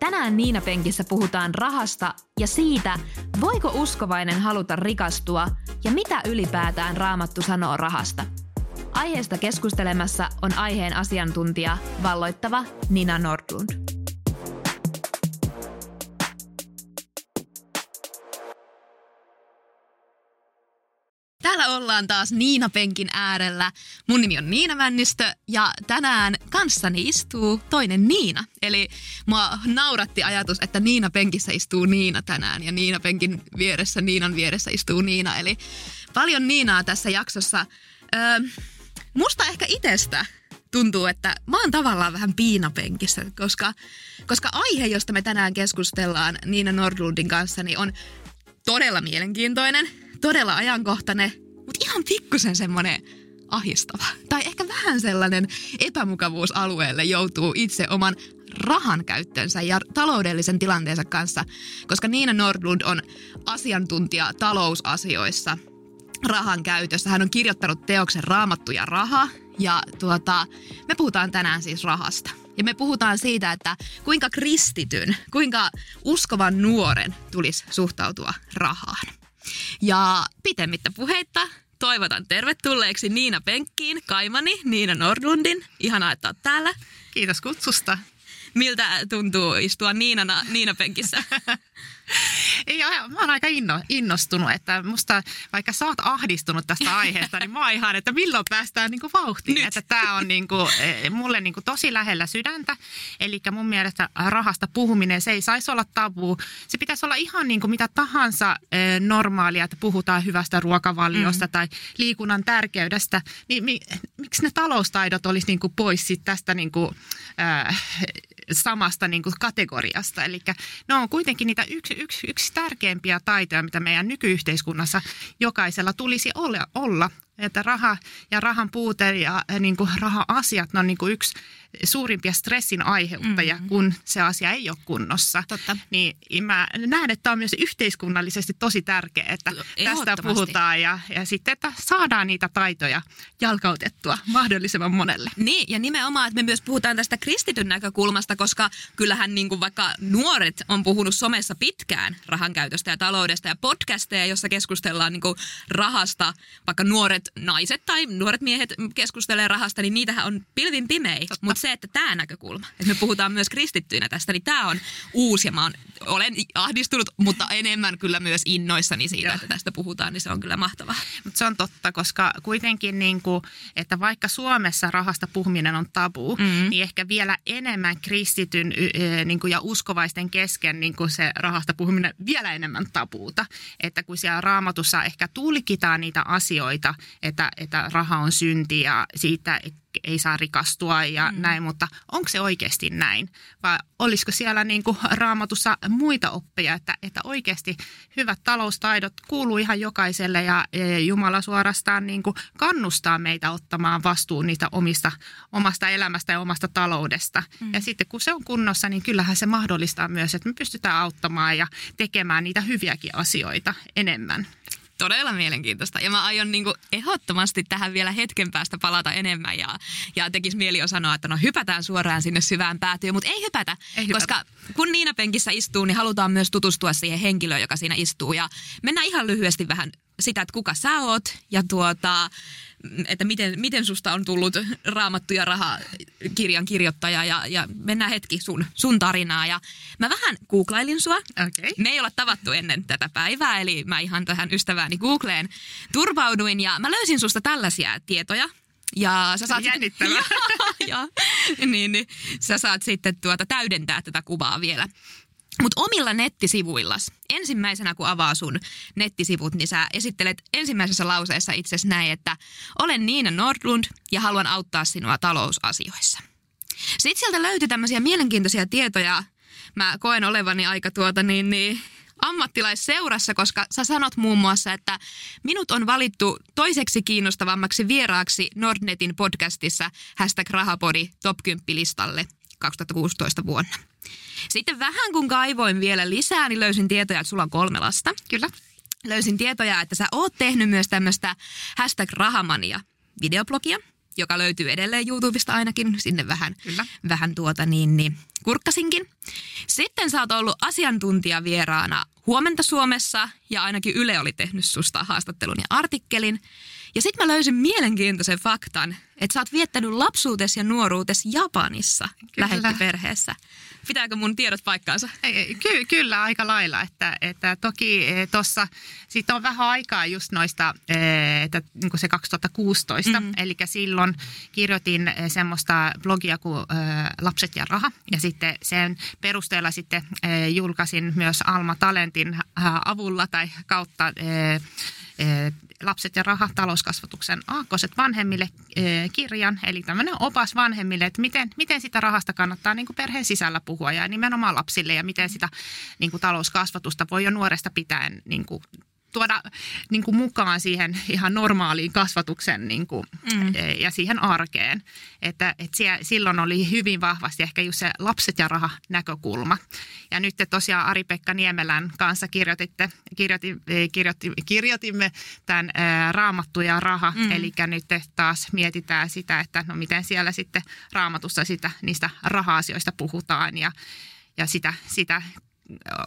Tänään Niina Penkissä puhutaan rahasta ja siitä, voiko uskovainen haluta rikastua ja mitä ylipäätään Raamattu sanoo rahasta. Aiheesta keskustelemassa on aiheen asiantuntija, valloittava Nina Nordlund. Ollaan taas Niina Penkin äärellä. Mun nimi on Niina Männistö ja tänään kanssani istuu toinen Niina. Eli mua nauratti ajatus, että Niina Penkissä istuu Niina tänään ja Niina Penkin vieressä, Niinan vieressä istuu Niina. Eli paljon Niinaa tässä jaksossa. Öö, musta ehkä itsestä tuntuu, että mä oon tavallaan vähän piinapenkissä, koska, koska aihe, josta me tänään keskustellaan Niina Nordlundin kanssa, niin on todella mielenkiintoinen – todella ajankohtainen, mutta ihan pikkusen semmoinen ahistava. Tai ehkä vähän sellainen epämukavuusalueelle joutuu itse oman rahan käyttönsä ja taloudellisen tilanteensa kanssa, koska Niina Nordlund on asiantuntija talousasioissa rahan käytössä. Hän on kirjoittanut teoksen Raamattu ja raha ja tuota, me puhutaan tänään siis rahasta. Ja me puhutaan siitä, että kuinka kristityn, kuinka uskovan nuoren tulisi suhtautua rahaan. Ja pitemmittä puheitta toivotan tervetulleeksi Niina Penkkiin, kaimani Niina Nordlundin. Ihanaa, että olet täällä. Kiitos kutsusta. Miltä tuntuu istua Niinana Niina-penkissä? Ja, mä oon aika inno, innostunut, että musta vaikka sä oot ahdistunut tästä aiheesta, niin mä ihan, että milloin päästään niin kuin vauhtiin. Nyt. Että tää on niin kuin, e, mulle niin kuin tosi lähellä sydäntä. Eli mun mielestä rahasta puhuminen, se ei saisi olla tabu. Se pitäisi olla ihan niin kuin mitä tahansa e, normaalia, että puhutaan hyvästä ruokavaliosta mm. tai liikunnan tärkeydestä. Niin mi, miksi ne taloustaidot olisi niin kuin pois sit tästä niin kuin, äh, samasta niin kuin kategoriasta. Eli ne on kuitenkin niitä yksi, yksi, yksi tärkeimpiä taitoja, mitä meidän nykyyhteiskunnassa jokaisella tulisi olla. Että raha ja rahan puute ja niin kuin raha-asiat on niin kuin yksi suurimpia stressin aiheuttajia, mm-hmm. kun se asia ei ole kunnossa. Totta. Niin mä näen, että tämä on myös yhteiskunnallisesti tosi tärkeää, että tästä puhutaan ja, ja sitten, että saadaan niitä taitoja jalkautettua mahdollisimman monelle. Niin, ja nimenomaan, että me myös puhutaan tästä kristityn näkökulmasta, koska kyllähän niin kuin vaikka nuoret on puhunut somessa pitkään rahan käytöstä ja taloudesta ja podcasteja, jossa keskustellaan niin kuin rahasta, vaikka nuoret naiset tai nuoret miehet keskustelee rahasta, niin niitähän on pilvin pimei. Mutta se, että tämä näkökulma, että me puhutaan myös kristittyinä tästä, niin tämä on uusi ja mä on, olen ahdistunut, mutta enemmän kyllä myös innoissani siitä, Joo. että tästä puhutaan, niin se on kyllä mahtavaa. Mutta se on totta, koska kuitenkin niin kuin, että vaikka Suomessa rahasta puhuminen on tabu, mm-hmm. niin ehkä vielä enemmän kristityn niin kuin, ja uskovaisten kesken niin kuin se rahasta puhuminen vielä enemmän tabuuta. Että kun siellä raamatussa ehkä tulkitaan niitä asioita, että, että raha on synti ja siitä ei saa rikastua ja mm. näin, mutta onko se oikeasti näin? Vai olisiko siellä niin kuin raamatussa muita oppeja, että, että oikeasti hyvät taloustaidot kuuluu ihan jokaiselle ja Jumala suorastaan niin kuin kannustaa meitä ottamaan vastuun niitä omista, omasta elämästä ja omasta taloudesta. Mm. Ja sitten kun se on kunnossa, niin kyllähän se mahdollistaa myös, että me pystytään auttamaan ja tekemään niitä hyviäkin asioita enemmän. Todella mielenkiintoista. Ja mä aion niin kuin ehdottomasti tähän vielä hetken päästä palata enemmän. Ja, ja tekisi mieli jo sanoa, että no hypätään suoraan sinne syvään päätyyn, mutta ei hypätä. Ei hypätä. Koska kun Niina penkissä istuu, niin halutaan myös tutustua siihen henkilöön, joka siinä istuu. Ja mennään ihan lyhyesti vähän sitä, että kuka sä oot ja tuota, että miten, miten susta on tullut raamattu ja raha kirjan kirjoittaja ja, ja mennään hetki sun, sun tarinaa. Ja mä vähän googlailin sua. Okay. Me ei olla tavattu ennen tätä päivää, eli mä ihan tähän ystävääni Googleen turvauduin ja mä löysin susta tällaisia tietoja. Ja sä saat Jännittävää. Sitten, ja, ja, niin, niin, sä saat sitten tuota täydentää tätä kuvaa vielä. Mutta omilla nettisivuillas, ensimmäisenä kun avaa sun nettisivut, niin sä esittelet ensimmäisessä lauseessa itsesi näin, että olen Niina Nordlund ja haluan auttaa sinua talousasioissa. Sitten sieltä löytyi tämmöisiä mielenkiintoisia tietoja. Mä koen olevani aika tuota niin, niin ammattilaisseurassa, koska sä sanot muun muassa, että minut on valittu toiseksi kiinnostavammaksi vieraaksi Nordnetin podcastissa hashtag rahapodi top 10 listalle 2016 vuonna. Sitten vähän kun kaivoin vielä lisää, niin löysin tietoja, että sulla on kolme lasta. Kyllä. Löysin tietoja, että sä oot tehnyt myös tämmöistä hashtag rahamania videoblogia, joka löytyy edelleen YouTubesta ainakin. Sinne vähän, Kyllä. vähän tuota niin, niin kurkkasinkin. Sitten sä oot ollut asiantuntijavieraana Huomenta Suomessa ja ainakin Yle oli tehnyt susta haastattelun ja artikkelin. Ja sitten mä löysin mielenkiintoisen faktan, että sä oot viettänyt lapsuutesi ja nuoruutesi Japanissa perheessä. Pitääkö mun tiedot paikkaansa? Ky- kyllä, aika lailla. Että, että toki e, tuossa siitä on vähän aikaa just noista, e, että niin kuin se 2016. Mm-hmm. Eli silloin kirjoitin e, semmoista blogia kuin Lapset ja raha. Ja sitten sen perusteella sitten julkaisin myös Alma Talentin avulla tai kautta Lapset ja raha talouskasvatuksen aakkoset vanhemmille kirjan, eli tämmöinen opas vanhemmille, että miten, miten sitä rahasta kannattaa niin kuin perheen sisällä puhua ja nimenomaan lapsille ja miten sitä niin kuin talouskasvatusta voi jo nuoresta pitäen niin kuin tuoda niin kuin mukaan siihen ihan normaaliin kasvatuksen niin kuin, mm. E, ja siihen arkeen. Että, että siellä, silloin oli hyvin vahvasti ehkä just se lapset ja raha näkökulma. Ja nyt te tosiaan Ari-Pekka Niemelän kanssa kirjoititte, kirjoitti, e, kirjoitti, kirjoitimme tämän ää, Raamattu ja raha. Mm. Eli nyt taas mietitään sitä, että no miten siellä sitten Raamatussa sitä, niistä raha-asioista puhutaan ja ja sitä, sitä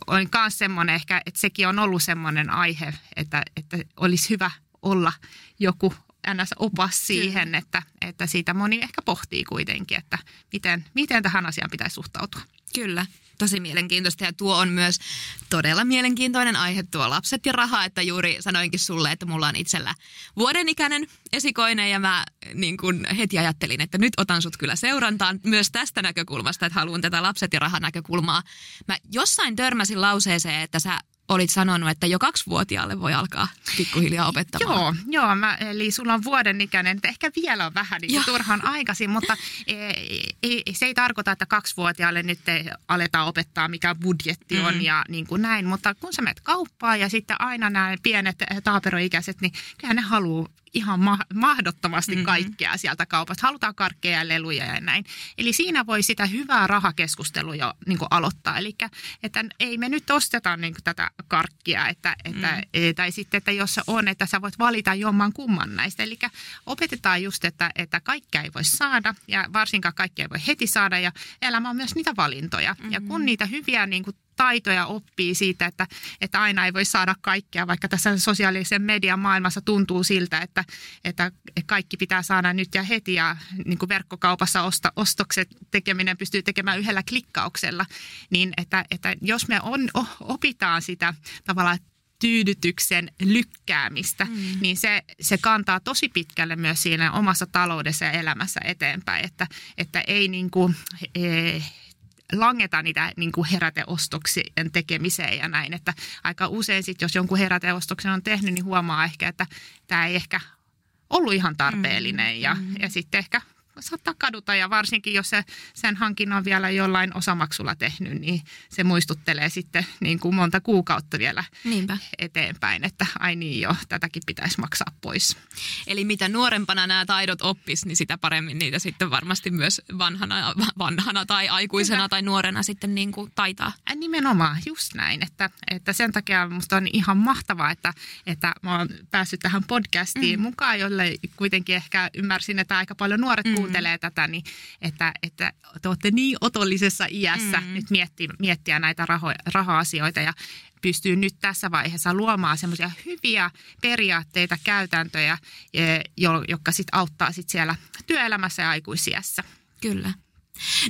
on myös semmoinen ehkä, että sekin on ollut semmoinen aihe, että, että olisi hyvä olla joku NS-opas siihen, että, että siitä moni ehkä pohtii kuitenkin, että miten, miten tähän asiaan pitäisi suhtautua. Kyllä tosi mielenkiintoista ja tuo on myös todella mielenkiintoinen aihe tuo lapset ja raha, että juuri sanoinkin sulle, että mulla on itsellä vuoden ikäinen esikoinen ja mä niin kun heti ajattelin, että nyt otan sut kyllä seurantaan myös tästä näkökulmasta, että haluan tätä lapset ja raha näkökulmaa. Mä jossain törmäsin lauseeseen, että sä olit sanonut, että jo kaksivuotiaalle voi alkaa pikkuhiljaa opettamaan. Joo, joo mä, eli sulla on vuoden ikäinen, että ehkä vielä on vähän niin turhan aikaisin, mutta ei, ei, se ei tarkoita, että kaksivuotiaalle nyt aletaan opettaa, mikä budjetti on mm-hmm. ja niin kuin näin. Mutta kun sä menet kauppaan ja sitten aina nämä pienet taaperoikäiset, niin kyllä ne haluaa ihan ma- mahdottomasti mm-hmm. kaikkea sieltä kaupasta. Halutaan karkkeja ja leluja ja näin. Eli siinä voi sitä hyvää rahakeskustelua jo niin aloittaa. Eli että ei me nyt osteta niin tätä karkkia, että, että, mm. tai sitten, että jos se on, että sä voit valita jomman kumman näistä. Eli opetetaan just, että, että kaikkea ei voi saada ja varsinkaan kaikkea ei voi heti saada ja elämä on myös niitä valintoja. Mm-hmm. Ja kun mm-hmm. niitä hyviä niin kuin taitoja oppii siitä, että, että aina ei voi saada kaikkea, vaikka tässä sosiaalisen median maailmassa tuntuu siltä, että, että kaikki pitää saada nyt ja heti ja niin kuin verkkokaupassa osta, ostokset tekeminen pystyy tekemään yhdellä klikkauksella, niin että, että jos me on, opitaan sitä tavallaan tyydytyksen lykkäämistä, mm. niin se, se kantaa tosi pitkälle myös siinä omassa taloudessa ja elämässä eteenpäin, että, että ei niin kuin, e, langeta niitä niin kuin heräteostoksien tekemiseen ja näin. Että aika usein sitten, jos jonkun heräteostoksen on tehnyt, niin huomaa ehkä, että tämä ei ehkä ollut ihan tarpeellinen. Ja, mm. ja sitten ehkä saattaa kaduta ja varsinkin jos se, sen hankinnan vielä jollain osamaksulla tehnyt, niin se muistuttelee sitten niin kuin monta kuukautta vielä Niinpä. eteenpäin, että ai niin jo, tätäkin pitäisi maksaa pois. Eli mitä nuorempana nämä taidot oppis, niin sitä paremmin niitä sitten varmasti myös vanhana, vanhana tai aikuisena Kyllä. tai nuorena sitten niin kuin taitaa. Nimenomaan, just näin, että, että sen takia minusta on ihan mahtavaa, että, että mä oon päässyt tähän podcastiin mm. mukaan, jolle kuitenkin ehkä ymmärsin, että aika paljon nuoret mm kuuntelee tätä, niin että, että te olette niin otollisessa iässä mm. nyt miettiä, miettiä näitä raho, raha-asioita ja pystyy nyt tässä vaiheessa luomaan semmoisia hyviä periaatteita, käytäntöjä, jotka sitten auttaa sit siellä työelämässä ja aikuisiässä. Kyllä.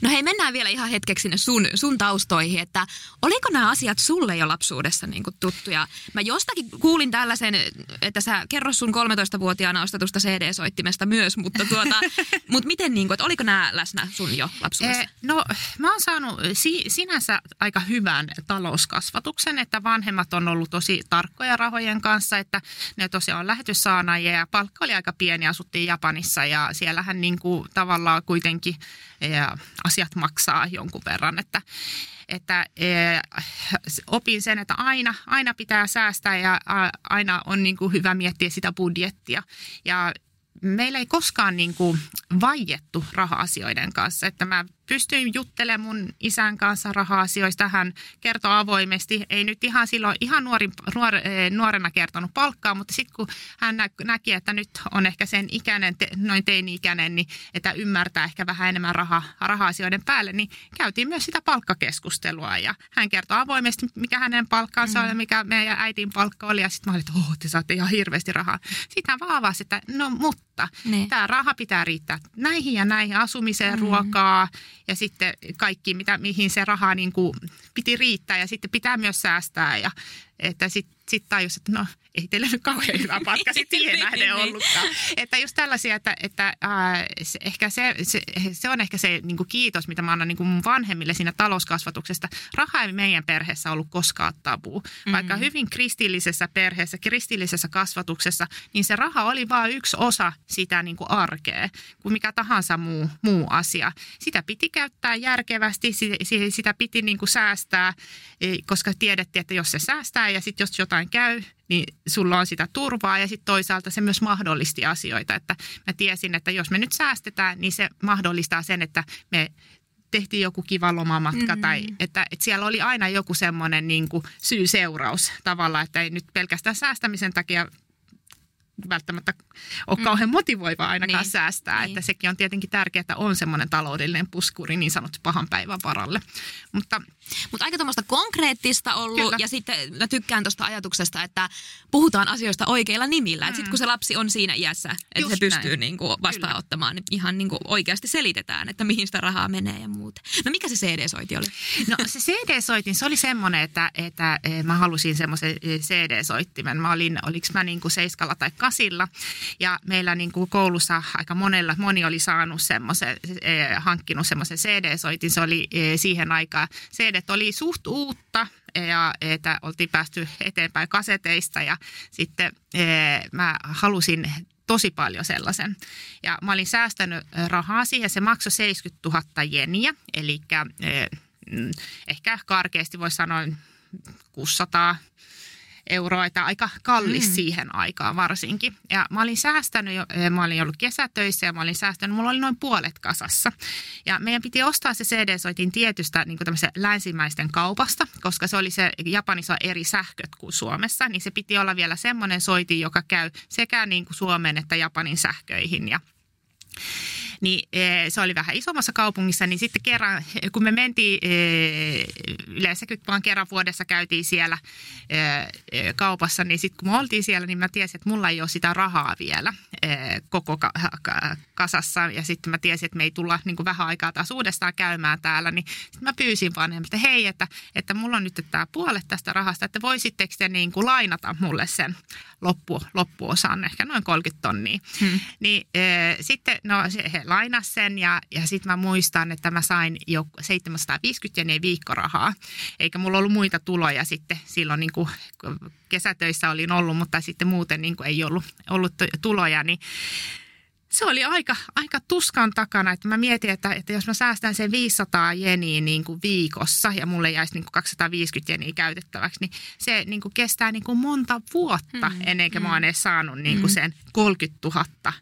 No hei, mennään vielä ihan hetkeksi sinne sun, sun taustoihin, että oliko nämä asiat sulle jo lapsuudessa niin kuin tuttuja? Mä jostakin kuulin tällaisen, että sä kerro sun 13-vuotiaana ostatusta CD-soittimesta myös, mutta tuota, mut miten niin kuin, että oliko nämä läsnä sun jo lapsuudessa? Eh, no mä oon saanut si- sinänsä aika hyvän talouskasvatuksen, että vanhemmat on ollut tosi tarkkoja rahojen kanssa, että ne tosiaan on lähetyssaanajia ja palkka oli aika pieni, asuttiin Japanissa ja siellähän niin kuin tavallaan kuitenkin asiat maksaa jonkun verran, että, että e, opin sen, että aina, aina pitää säästää ja aina on niin kuin hyvä miettiä sitä budjettia. Ja meillä ei koskaan niin kuin vaiettu raha-asioiden kanssa, että mä pystyin juttelemaan mun isän kanssa raha-asioista. Hän kertoo avoimesti. Ei nyt ihan silloin ihan nuori, nuor, eh, nuorena kertonut palkkaa, mutta sitten kun hän näki, että nyt on ehkä sen ikäinen, noin teini-ikäinen, niin että ymmärtää ehkä vähän enemmän raha, raha-asioiden päälle, niin käytiin myös sitä palkkakeskustelua. Ja hän kertoo avoimesti, mikä hänen palkkaansa mm. on ja mikä meidän äitin palkka oli. Ja sitten mä olin, että oh, te saatte ihan hirveästi rahaa. Sitten hän vaan avasi, että no mutta niin. tämä raha pitää riittää näihin ja näihin asumiseen, mm. ruokaa ja sitten kaikki, mitä, mihin se raha niin kuin piti riittää ja sitten pitää myös säästää ja että sitten sit tajus, että no ei teillä nyt kauhean hyvä palkka sitten siihen nähden ollutkaan. Että just tällaisia, että, että äh, se, ehkä se, se, se, on ehkä se niin kuin kiitos, mitä mä annan niin kuin mun vanhemmille siinä talouskasvatuksesta. Raha ei meidän perheessä ollut koskaan tabu. Mm-hmm. Vaikka hyvin kristillisessä perheessä, kristillisessä kasvatuksessa, niin se raha oli vain yksi osa sitä niin kuin arkea, kuin mikä tahansa muu, muu asia. Sitä piti käyttää järkevästi, sitä, sitä piti niin kuin säästää, koska tiedettiin, että jos se säästää ja sitten jos jotain käy, niin sulla on sitä turvaa ja sitten toisaalta se myös mahdollisti asioita. Että mä tiesin, että jos me nyt säästetään, niin se mahdollistaa sen, että me tehtiin joku kiva lomamatka mm-hmm. tai että, että siellä oli aina joku semmoinen niin syy-seuraus tavalla, että ei nyt pelkästään säästämisen takia välttämättä ole mm. kauhean motivoivaa ainakaan niin. säästää. Niin. Että sekin on tietenkin tärkeää, että on semmoinen taloudellinen puskuri niin sanottu pahan päivän varalle. Mutta mutta aika tuommoista konkreettista ollut Kyllä. ja sitten mä tykkään tuosta ajatuksesta, että puhutaan asioista oikeilla nimillä. Mm. Sitten kun se lapsi on siinä iässä, että Just se pystyy niinku vastaanottamaan, niin ihan niinku oikeasti selitetään, että mihin sitä rahaa menee ja muuta. No mikä se CD-soiti oli? No se CD-soitin, se oli semmoinen, että, että eh, mä halusin semmoisen eh, CD-soittimen. Mä olin, oliks mä niinku seiskalla tai kasilla ja meillä niinku koulussa aika monella, moni oli saanut semmoisen, eh, hankkinut semmoisen CD-soitin. Se oli siihen aikaan CD lehdet oli suht uutta ja että oltiin päästy eteenpäin kaseteista ja sitten e, mä halusin tosi paljon sellaisen. Ja mä olin säästänyt rahaa siihen, se maksoi 70 000 jeniä, eli e, mm, ehkä karkeasti voisi sanoa 600 euroa, että aika kallis mm. siihen aikaan varsinkin. Ja mä olin säästänyt, jo, eh, mä olin ollut kesätöissä ja mä olin säästänyt, mulla oli noin puolet kasassa. Ja meidän piti ostaa se CD-soitin tietystä niin kuin länsimäisten kaupasta, koska se oli se, Japanissa on eri sähköt kuin Suomessa, niin se piti olla vielä semmoinen soitin, joka käy sekä niin kuin Suomen että Japanin sähköihin. Ja niin eh, se oli vähän isommassa kaupungissa, niin sitten kerran, kun me mentiin, eh, yleensä vaan kerran vuodessa käytiin siellä eh, kaupassa, niin sitten kun me oltiin siellä, niin mä tiesin, että mulla ei ole sitä rahaa vielä koko kasassa. Ja sitten mä tiesin, että me ei tulla niin kuin vähän aikaa taas uudestaan käymään täällä, niin sitten mä pyysin vanhemmilta, että hei, että, että mulla on nyt tämä puolet tästä rahasta, että voisitteko te niin kuin lainata mulle sen loppu, loppuosan, ehkä noin 30 tonnia. Hmm. Niin e, sitten no, he lainas sen ja, ja sitten mä muistan, että mä sain jo 750 jeniä viikkorahaa. Eikä mulla ollut muita tuloja sitten silloin niin kuin kesätöissä olin ollut, mutta sitten muuten niin kuin ei ollut, ollut tuloja. Niin se oli aika, aika tuskan takana, että mä mietin, että, että jos mä säästän sen 500 jeniä niin kuin viikossa ja mulle jäisi niin kuin 250 jeniä käytettäväksi, niin se niin kuin kestää niin kuin monta vuotta mm, ennen kuin mm. mä oon edes saanut niin kuin mm. sen 30 000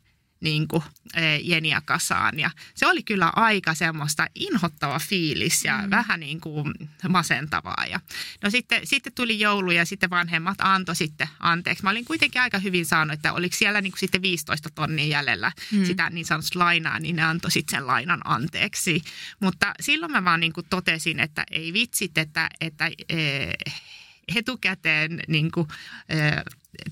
niin kuin, e, jeniä kasaan. Ja se oli kyllä aika semmoista inhottava fiilis ja mm. vähän niin kuin masentavaa. Ja, no sitten, sitten tuli joulu ja sitten vanhemmat antoi sitten anteeksi. Mä olin kuitenkin aika hyvin saanut, että oliko siellä niin kuin sitten 15 tonnia jäljellä mm. sitä niin sanotusta lainaa, niin ne antoi sitten sen lainan anteeksi. Mutta silloin mä vaan niin kuin totesin, että ei vitsit, että, että e, etukäteen niin kuin,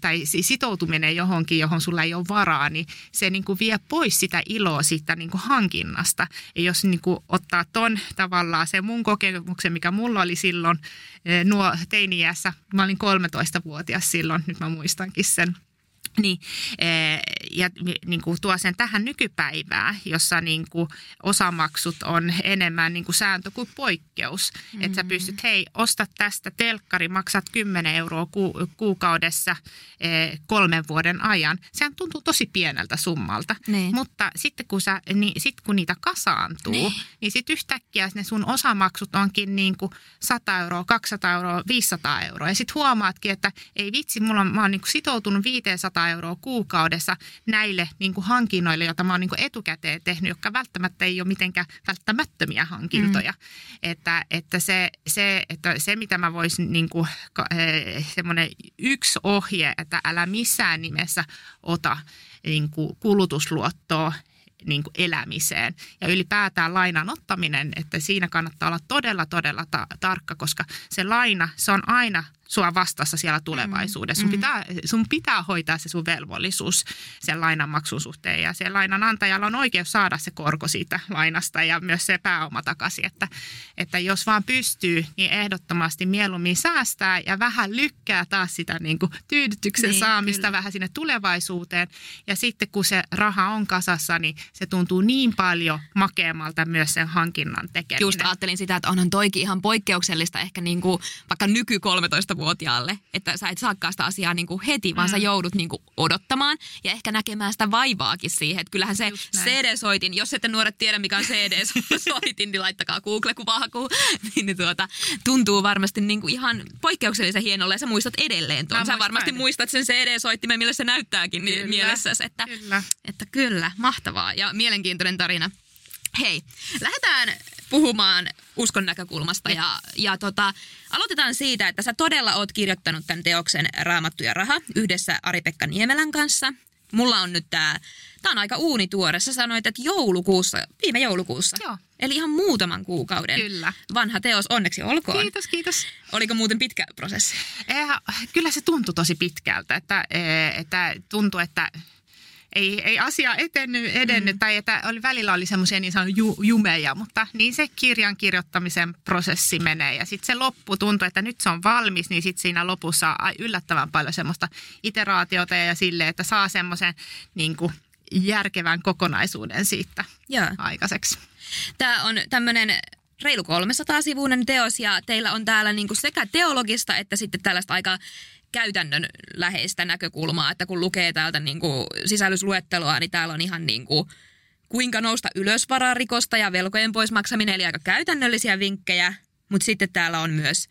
tai sitoutuminen johonkin, johon sulla ei ole varaa, niin se niin kuin vie pois sitä iloa siitä niin kuin hankinnasta. Ja jos niin kuin ottaa ton tavallaan se mun kokemuksen, mikä mulla oli silloin nuo teiniässä, mä olin 13-vuotias silloin, nyt mä muistankin sen – niin, eh, ja niin kuin tuo sen tähän nykypäivään, jossa niin kuin osamaksut on enemmän niin kuin sääntö kuin poikkeus. Mm-hmm. Että sä pystyt, hei, osta tästä telkkari, maksat 10 euroa ku, kuukaudessa eh, kolmen vuoden ajan. Sehän tuntuu tosi pieneltä summalta. Niin. Mutta sitten kun, sä, niin, sit kun niitä kasaantuu, niin, niin sitten yhtäkkiä ne sun osamaksut onkin niin kuin 100 euroa, 200 euroa, 500 euroa. Ja sitten huomaatkin, että ei vitsi, mulla on, mä oon niin kuin sitoutunut 500 200 euroa kuukaudessa näille niin kuin hankinnoille, joita mä oon niin kuin etukäteen tehnyt, jotka välttämättä ei ole mitenkään välttämättömiä hankintoja. Mm. Että, että, se, se, että se, mitä mä voisin, niin kuin, semmoinen yksi ohje, että älä missään nimessä ota niin kuin kulutusluottoa niin kuin elämiseen. Ja ylipäätään lainan ottaminen, että siinä kannattaa olla todella, todella ta- tarkka, koska se laina, se on aina sua vastassa siellä tulevaisuudessa. Sun, mm. pitää, sun pitää hoitaa se sun velvollisuus sen lainanmaksun suhteen ja se lainanantajalla on oikeus saada se korko siitä lainasta ja myös se pääoma takaisin. Että, että jos vaan pystyy, niin ehdottomasti mieluummin säästää ja vähän lykkää taas sitä niin kuin tyydytyksen niin, saamista kyllä. vähän sinne tulevaisuuteen. Ja sitten kun se raha on kasassa, niin se tuntuu niin paljon makeammalta myös sen hankinnan tekeminen. Just ajattelin sitä, että onhan toikin ihan poikkeuksellista ehkä niin kuin vaikka nyky 13 vuotiaalle, että sä et saakaan sitä asiaa niin kuin heti, vaan mm. sä joudut niin kuin odottamaan ja ehkä näkemään sitä vaivaakin siihen. Että kyllähän se CD-soitin, jos ette nuoret tiedä mikä on CD-soitin, niin laittakaa Google-kuvahakuun, niin, niin tuota, tuntuu varmasti niin kuin ihan poikkeuksellisen hienolle ja sä muistat edelleen tuon. Sä varmasti muistat sen CD-soittimen, millä se näyttääkin kyllä, mielessäsi. Että kyllä. että kyllä, mahtavaa ja mielenkiintoinen tarina. Hei, lähdetään puhumaan uskon näkökulmasta. Ja, ja tota, aloitetaan siitä, että sä todella oot kirjoittanut tämän teoksen Raamattu ja raha yhdessä Ari-Pekka Niemelän kanssa. Mulla on nyt tää, tää on aika uunituore. Sä sanoit, että joulukuussa, viime joulukuussa. Joo. Eli ihan muutaman kuukauden Kyllä. vanha teos, onneksi olkoon. Kiitos, kiitos. Oliko muuten pitkä prosessi? Eh, kyllä se tuntui tosi pitkältä, että, eh, että tuntui, että ei, ei asia etennyt, edennyt mm. tai että oli, välillä oli semmoisia niin sanottuja ju, jumeja, mutta niin se kirjan kirjoittamisen prosessi menee ja sitten se loppu tuntuu, että nyt se on valmis, niin sitten siinä lopussa on yllättävän paljon semmoista iteraatiota ja sille, että saa semmoisen niin kuin järkevän kokonaisuuden siitä ja. aikaiseksi. Tämä on tämmöinen reilu 300 sivuinen teos ja teillä on täällä niinku sekä teologista että sitten tällaista aika käytännön läheistä näkökulmaa, että kun lukee täältä niin kuin sisällysluetteloa, niin täällä on ihan niin kuin kuinka nousta ylös vararikosta ja velkojen pois maksaminen, eli aika käytännöllisiä vinkkejä, mutta sitten täällä on myös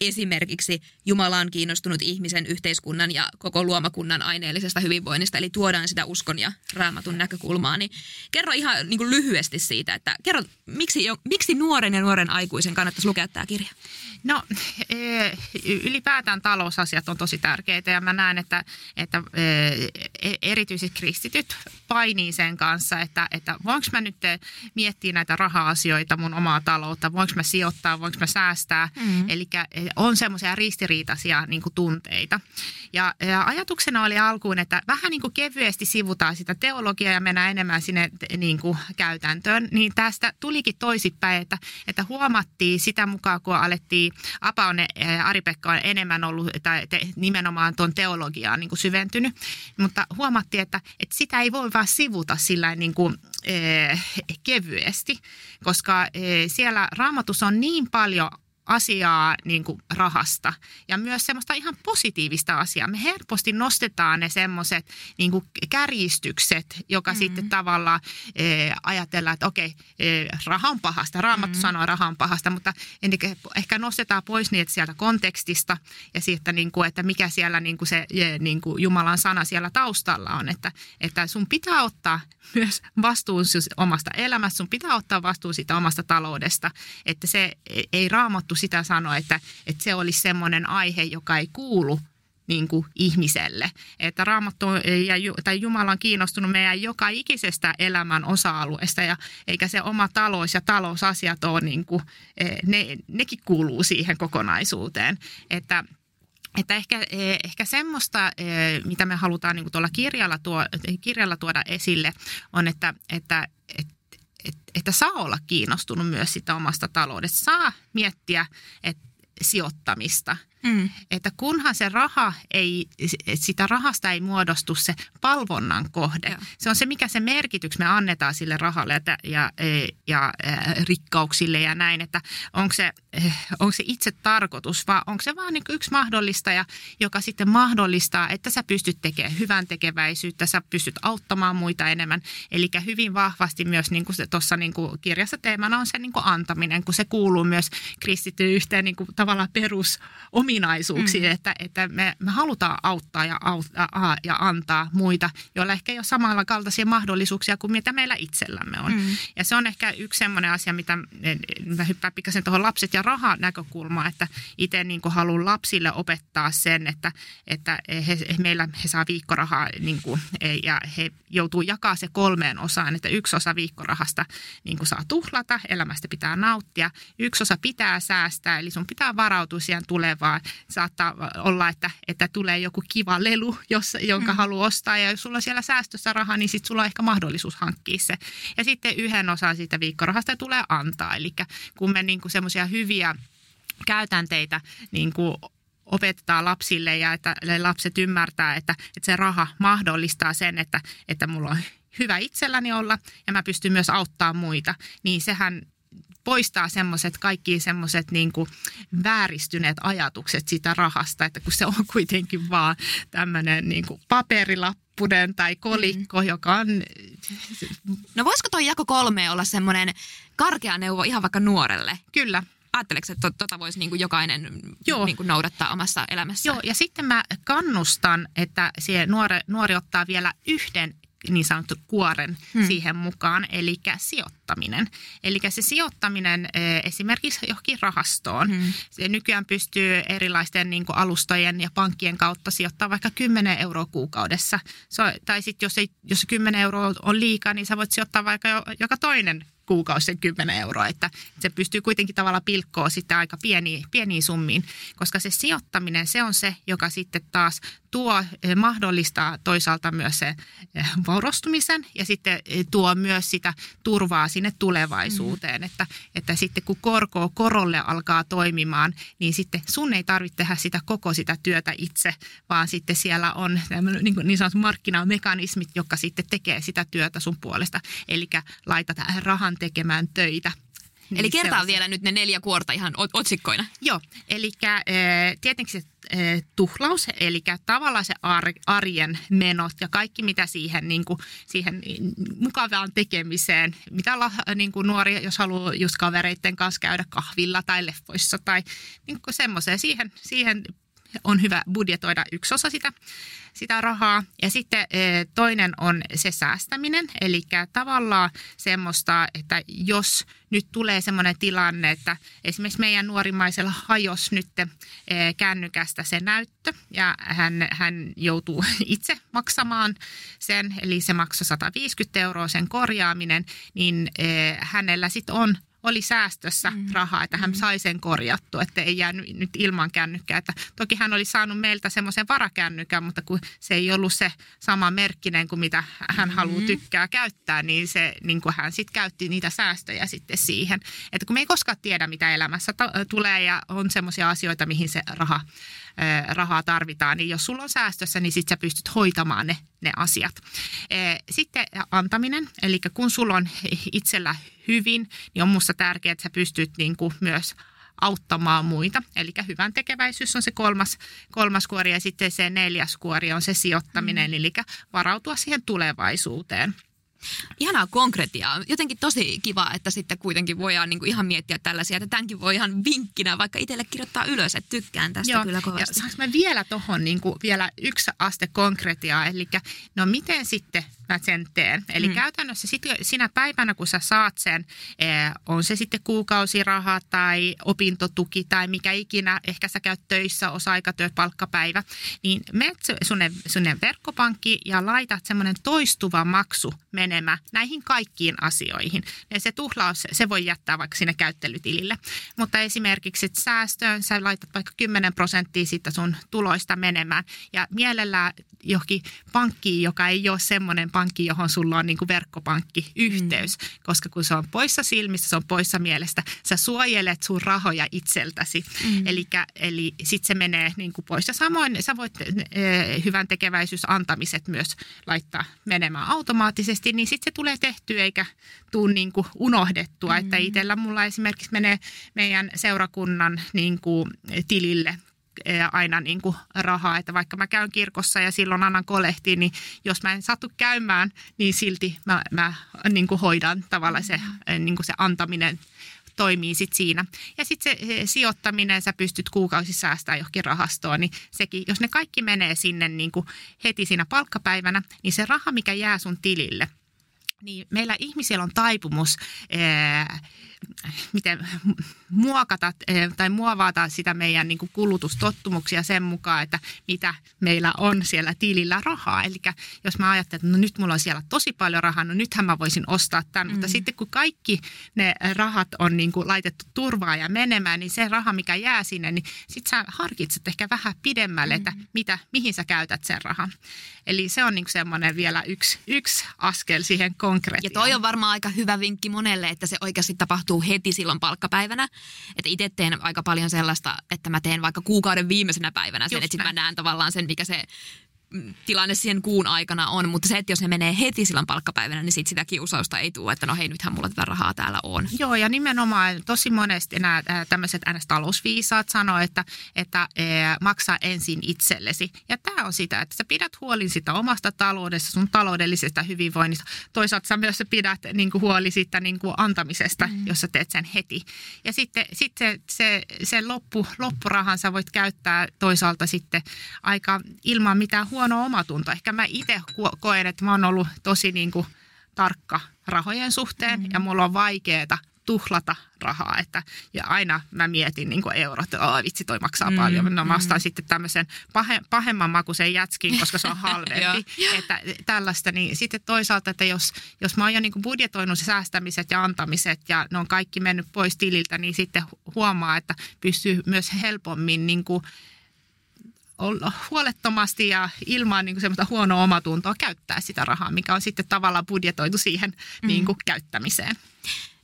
esimerkiksi Jumala on kiinnostunut ihmisen, yhteiskunnan ja koko luomakunnan aineellisesta hyvinvoinnista, eli tuodaan sitä uskon ja raamatun näkökulmaa. Niin kerro ihan niin kuin lyhyesti siitä, että kerro, miksi, miksi nuoren ja nuoren aikuisen kannattaisi lukea tämä kirja? No e, ylipäätään talousasiat on tosi tärkeitä ja mä näen, että, että e, erityisesti kristityt painii sen kanssa, että, että voinko mä nyt miettiä näitä raha-asioita, mun omaa taloutta, voinko mä sijoittaa, voinko mä säästää. Mm. Eli e, on semmoisia ristiriitaisia niin kuin tunteita. Ja, ja ajatuksena oli alkuun, että vähän niin kuin kevyesti sivutaan sitä teologiaa ja mennään enemmän sinne niin kuin käytäntöön. Niin tästä tulikin toisipäin, että, että huomattiin sitä mukaan, kun alettiin Apa on, Ari-Pekka on enemmän ollut tai te, nimenomaan tuon teologiaan niin kuin syventynyt, mutta huomattiin, että, että sitä ei voi vaan sivuta sillä niin kuin, kevyesti, koska siellä raamatussa on niin paljon asiaa niin kuin rahasta ja myös semmoista ihan positiivista asiaa. Me helposti nostetaan ne semmoiset niin kuin kärjistykset, joka mm-hmm. sitten tavallaan e, ajatellaan, että okei, e, raha on pahasta. Raamattu mm-hmm. sanoo raha on pahasta, mutta ehkä nostetaan pois niitä sieltä kontekstista ja siitä, niin kuin, että mikä siellä niin kuin se e, niin kuin Jumalan sana siellä taustalla on. Että, että sun pitää ottaa myös vastuun omasta elämästä, sun pitää ottaa vastuu siitä omasta taloudesta, että se ei raamattu sitä sanoa, että, että se olisi semmoinen aihe, joka ei kuulu niin kuin ihmiselle. Että Raamattu ja, tai Jumala on kiinnostunut meidän joka ikisestä elämän osa-alueesta ja eikä se oma talous ja talousasiat ole, niin kuin, e, ne, nekin kuuluu siihen kokonaisuuteen. Että että ehkä, e, ehkä semmoista, e, mitä me halutaan niin tuolla kirjalla, tuo, kirjalla tuoda esille, on, että, että, että että saa olla kiinnostunut myös sitä omasta taloudesta. Saa miettiä että sijoittamista – Mm. Että kunhan se raha ei, sitä rahasta ei muodostu se palvonnan kohde. Ja. Se on se, mikä se merkityks me annetaan sille rahalle ja, ja, e, ja, ja rikkauksille ja näin, että onko se, onko se itse tarkoitus vai onko se vaan niin yksi mahdollistaja, joka sitten mahdollistaa, että sä pystyt tekemään hyvän tekeväisyyttä, sä pystyt auttamaan muita enemmän. Eli hyvin vahvasti myös niin kuin tuossa niin kuin kirjassa teemana on se niin kuin antaminen, kun se kuuluu myös kristittyyn yhteen niin kuin tavallaan perus ominaisuuksia, mm. että, että me, me halutaan auttaa ja, auttaa ja antaa muita, joilla ehkä ei ole samalla kaltaisia mahdollisuuksia kuin mitä meillä itsellämme on. Mm. Ja se on ehkä yksi sellainen asia, mitä mä hyppään pikkasen tuohon lapset ja raha näkökulmaan, että itse niin haluan lapsille opettaa sen, että, että he, meillä he saa viikkorahaa niin kuin, ja he joutuu jakaa se kolmeen osaan, että yksi osa viikkorahasta niin kuin saa tuhlata, elämästä pitää nauttia, yksi osa pitää säästää, eli sun pitää varautua siihen tulevaan. Saattaa olla, että, että tulee joku kiva lelu, jos, jonka mm. haluaa ostaa ja jos sulla siellä säästössä rahaa, niin sitten sulla on ehkä mahdollisuus hankkia se. Ja sitten yhden osan siitä viikkorahasta tulee antaa, eli kun me niin semmoisia hyviä käytänteitä niin kuin opetetaan lapsille ja että lapset ymmärtää, että, että se raha mahdollistaa sen, että, että mulla on hyvä itselläni olla ja mä pystyn myös auttamaan muita, niin sehän poistaa semmoiset kaikki semmoiset niin vääristyneet ajatukset siitä rahasta, että kun se on kuitenkin vaan tämmöinen niin paperilappunen tai kolikko, mm. joka on... No voisiko toi jako kolme olla semmoinen karkea neuvo ihan vaikka nuorelle? Kyllä. Ajatteleeko, että tota voisi niin kuin jokainen Joo. Niin kuin noudattaa omassa elämässä? Joo, ja sitten mä kannustan, että se nuori, nuori ottaa vielä yhden niin sanottu kuoren hmm. siihen mukaan, eli sijoittaminen. Eli se sijoittaminen eh, esimerkiksi johonkin rahastoon. Hmm. Se nykyään pystyy erilaisten niin kuin alustojen ja pankkien kautta sijoittaa vaikka 10 euroa kuukaudessa. So, tai sitten jos, ei, jos 10 euroa on liikaa, niin sä voit sijoittaa vaikka jo, joka toinen kuukausi sen 10 euroa, että se pystyy kuitenkin tavallaan pilkkoa sitten aika pieniin, pieniin summiin, koska se sijoittaminen, se on se, joka sitten taas tuo, eh, mahdollistaa toisaalta myös se eh, vaurastumisen ja sitten eh, tuo myös sitä turvaa sinne tulevaisuuteen, mm. että, että sitten kun korko korolle alkaa toimimaan, niin sitten sun ei tarvitse tehdä sitä koko sitä työtä itse, vaan sitten siellä on niin, niin sanotut markkinamekanismit, jotka sitten tekee sitä työtä sun puolesta, eli laitat rahan tekemään töitä Eli niin kertaa vielä nyt ne neljä kuorta ihan otsikkoina. Joo, eli tietenkin se tuhlaus, eli tavallaan se arjen menot ja kaikki mitä siihen, niin kuin, siihen mukavaan tekemiseen, mitä niin kuin nuori, jos haluaa just kavereiden kanssa käydä kahvilla tai leffoissa tai niin kuin semmoiseen, siihen, siihen on hyvä budjetoida yksi osa sitä, sitä rahaa. Ja sitten eh, toinen on se säästäminen, eli tavallaan semmoista, että jos nyt tulee semmoinen tilanne, että esimerkiksi meidän nuorimaisella hajos nyt eh, kännykästä se näyttö. Ja hän, hän joutuu itse maksamaan sen, eli se maksoi 150 euroa sen korjaaminen, niin eh, hänellä sitten on oli säästössä mm. rahaa, että hän mm. sai sen korjattua, että ei jäänyt nyt ilman kännykkää. Että toki hän oli saanut meiltä semmoisen varakännykän, mutta kun se ei ollut se sama merkkinen kuin mitä hän mm. haluaa tykkää käyttää, niin, se, niin kuin hän sitten käytti niitä säästöjä sitten siihen. Että kun me ei koskaan tiedä, mitä elämässä tulee ja on semmoisia asioita, mihin se raha rahaa tarvitaan, niin jos sulla on säästössä, niin sitten sä pystyt hoitamaan ne, ne asiat. Sitten antaminen, eli kun sulla on itsellä hyvin, niin on musta tärkeää, että sä pystyt niin kuin myös auttamaan muita. Eli hyvän tekeväisyys on se kolmas, kolmas kuori ja sitten se neljäs kuori on se sijoittaminen, mm. eli varautua siihen tulevaisuuteen. Ihanaa konkretiaa. Jotenkin tosi kiva, että sitten kuitenkin voidaan niinku ihan miettiä tällaisia, että tämänkin voi ihan vinkkinä vaikka itselle kirjoittaa ylös, että tykkään tästä Joo, kyllä kovasti. Ja saanko mä vielä tuohon niinku vielä yksi aste konkretiaa, eli no miten sitten mä sen teen. Eli mm. käytännössä sit, sinä päivänä, kun sä saat sen, eh, on se sitten kuukausiraha tai opintotuki tai mikä ikinä, ehkä sä käyt töissä, osa-aikatyöt, palkkapäivä, niin menet sunne, sunne verkkopankki ja laitat semmoinen toistuva maksu menemään näihin kaikkiin asioihin. Ja se tuhlaus, se voi jättää vaikka sinne käyttelytilille. Mutta esimerkiksi säästöön sä laitat vaikka 10 prosenttia siitä sun tuloista menemään ja mielellään johonkin pankkiin, joka ei ole semmoinen pankki, johon sulla on niin kuin verkkopankkiyhteys, mm. koska kun se on poissa silmistä, se on poissa mielestä, sä suojelet sun rahoja itseltäsi. Mm. Elikkä, eli sitten se menee niin kuin pois. Ja samoin sä voit e, hyvän tekeväisyys antamiset myös laittaa menemään automaattisesti, niin sitten se tulee tehty eikä tule niin kuin unohdettua. Mm. Että itsellä mulla esimerkiksi menee meidän seurakunnan niin kuin tilille aina niin kuin rahaa, että vaikka mä käyn kirkossa ja silloin annan kolehtiin, niin jos mä en satu käymään, niin silti mä, mä niin kuin hoidan tavallaan se, niin kuin se antaminen toimii sit siinä. Ja sitten se sijoittaminen, sä pystyt kuukausi säästämään johonkin rahastoon, niin sekin, jos ne kaikki menee sinne niin kuin heti siinä palkkapäivänä, niin se raha, mikä jää sun tilille, niin meillä ihmisillä on taipumus ää, miten muokata eh, tai muovata sitä meidän niin kuin kulutustottumuksia sen mukaan, että mitä meillä on siellä tilillä rahaa. Eli jos mä ajattelen, että no nyt mulla on siellä tosi paljon rahaa, no nythän mä voisin ostaa tämän. Mm. Mutta sitten kun kaikki ne rahat on niin kuin laitettu turvaa ja menemään, niin se raha, mikä jää sinne, niin sitten sä harkitset ehkä vähän pidemmälle, mm. että mitä, mihin sä käytät sen rahan. Eli se on niin kuin semmoinen vielä yksi, yksi askel siihen konkreettiin. Ja toi on varmaan aika hyvä vinkki monelle, että se oikeasti tapahtuu heti silloin palkkapäivänä. Että itse teen aika paljon sellaista, että mä teen vaikka kuukauden viimeisenä päivänä sen, että sitten mä näen tavallaan sen, mikä se tilanne siihen kuun aikana on, mutta se, että jos ne menee heti silloin palkkapäivänä, niin sit sitä kiusausta ei tule, että no hei, nythän mulla tätä rahaa täällä on. Joo, ja nimenomaan tosi monesti nämä tämmöiset NS-talousviisaat sanoo, että, että e, maksaa ensin itsellesi. Ja tämä on sitä, että sä pidät huolin sitä omasta taloudesta, sun taloudellisesta hyvinvoinnista. Toisaalta sä myös pidät niin kuin, huoli siitä niin kuin, antamisesta, mm. jos sä teet sen heti. Ja sitten, sitten se, se loppu, loppurahan sä voit käyttää toisaalta sitten aika ilman mitään huolta huono omatunto. Ehkä mä itse koen, että mä oon ollut tosi niin kuin tarkka rahojen suhteen mm-hmm. ja mulla on vaikeaa tuhlata rahaa. Että, ja aina mä mietin niin kuin eurot, että vitsi toi maksaa mm, paljon. No mä ostan mm. sitten tämmöisen pahe, pahemman makuisen jätskin, koska se on halvempi. että tällaista, niin sitten toisaalta, että jos, jos mä oon jo niin kuin budjetoinut säästämiset ja antamiset ja ne on kaikki mennyt pois tililtä, niin sitten huomaa, että pystyy myös helpommin niin kuin huolettomasti ja ilman niin kuin semmoista huonoa omatuntoa käyttää sitä rahaa, mikä on sitten tavallaan budjetoitu siihen mm. niin kuin, käyttämiseen.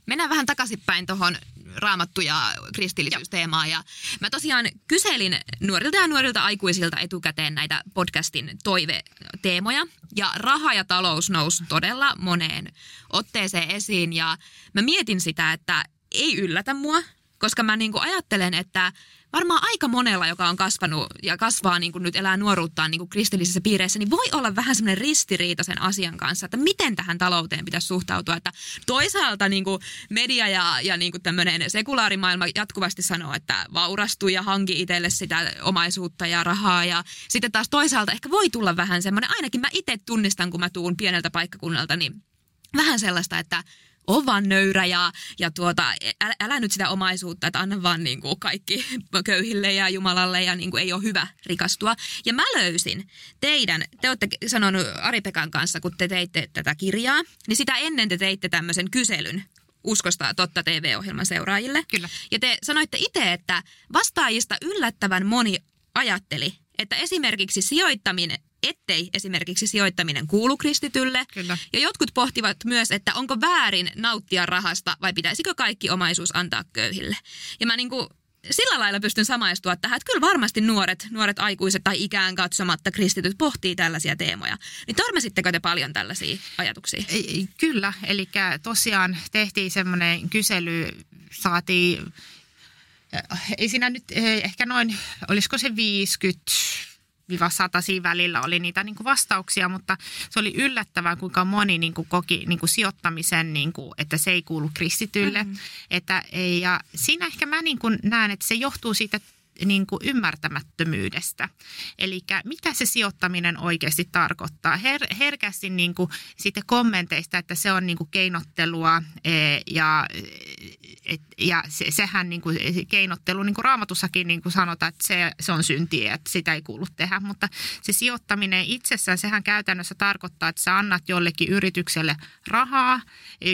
Mennään vähän takaisinpäin tuohon raamattu- ja kristillisyysteemaan. Ja mä tosiaan kyselin nuorilta ja nuorilta aikuisilta etukäteen näitä podcastin toiveteemoja. Ja raha ja talous nousi todella moneen otteeseen esiin. Ja mä mietin sitä, että ei yllätä mua, koska mä niin ajattelen, että varmaan aika monella, joka on kasvanut ja kasvaa niin kuin nyt elää nuoruuttaan niin kuin kristillisissä piireissä, niin voi olla vähän semmoinen ristiriita sen asian kanssa, että miten tähän talouteen pitäisi suhtautua. Että toisaalta niin kuin media ja, ja niin kuin tämmöinen sekulaarimaailma jatkuvasti sanoo, että vaurastu ja hanki itselle sitä omaisuutta ja rahaa. Ja sitten taas toisaalta ehkä voi tulla vähän semmoinen, ainakin mä itse tunnistan, kun mä tuun pieneltä paikkakunnalta, niin vähän sellaista, että on vaan nöyrä ja, ja tuota, älä, älä nyt sitä omaisuutta, että anna vaan niin kuin kaikki köyhille ja Jumalalle ja niin kuin ei ole hyvä rikastua. Ja mä löysin teidän, te olette sanonut Ari-Pekan kanssa, kun te teitte tätä kirjaa, niin sitä ennen te teitte tämmöisen kyselyn Uskosta totta TV-ohjelman seuraajille. Kyllä. Ja te sanoitte itse, että vastaajista yllättävän moni ajatteli, että esimerkiksi sijoittaminen ettei esimerkiksi sijoittaminen kuulu kristitylle. Kyllä. Ja jotkut pohtivat myös, että onko väärin nauttia rahasta vai pitäisikö kaikki omaisuus antaa köyhille. Ja mä niin kuin sillä lailla pystyn samaistua tähän, että kyllä varmasti nuoret, nuoret aikuiset tai ikään katsomatta kristityt pohtii tällaisia teemoja. Niin törmäsittekö te paljon tällaisia ajatuksia? Kyllä, eli tosiaan tehtiin semmoinen kysely, saatiin, ei siinä nyt ehkä noin, olisiko se 50 satasi välillä oli niitä niin kuin vastauksia, mutta se oli yllättävää, kuinka moni niin kuin koki niin kuin sijoittamisen, niin kuin, että se ei kuulu kristitylle. Mm-hmm. Että, ja siinä ehkä mä niin kuin näen, että se johtuu siitä niin kuin ymmärtämättömyydestä. Eli mitä se sijoittaminen oikeasti tarkoittaa. Her, herkästi niin kuin sitten kommenteista, että se on niin kuin keinottelua e, ja, et, ja se, sehän niin kuin, keinottelu, niin kuin raamatussakin niin kuin sanotaan, että se, se on syntiä, että sitä ei kuulu tehdä. Mutta se sijoittaminen itsessään, sehän käytännössä tarkoittaa, että sä annat jollekin yritykselle rahaa,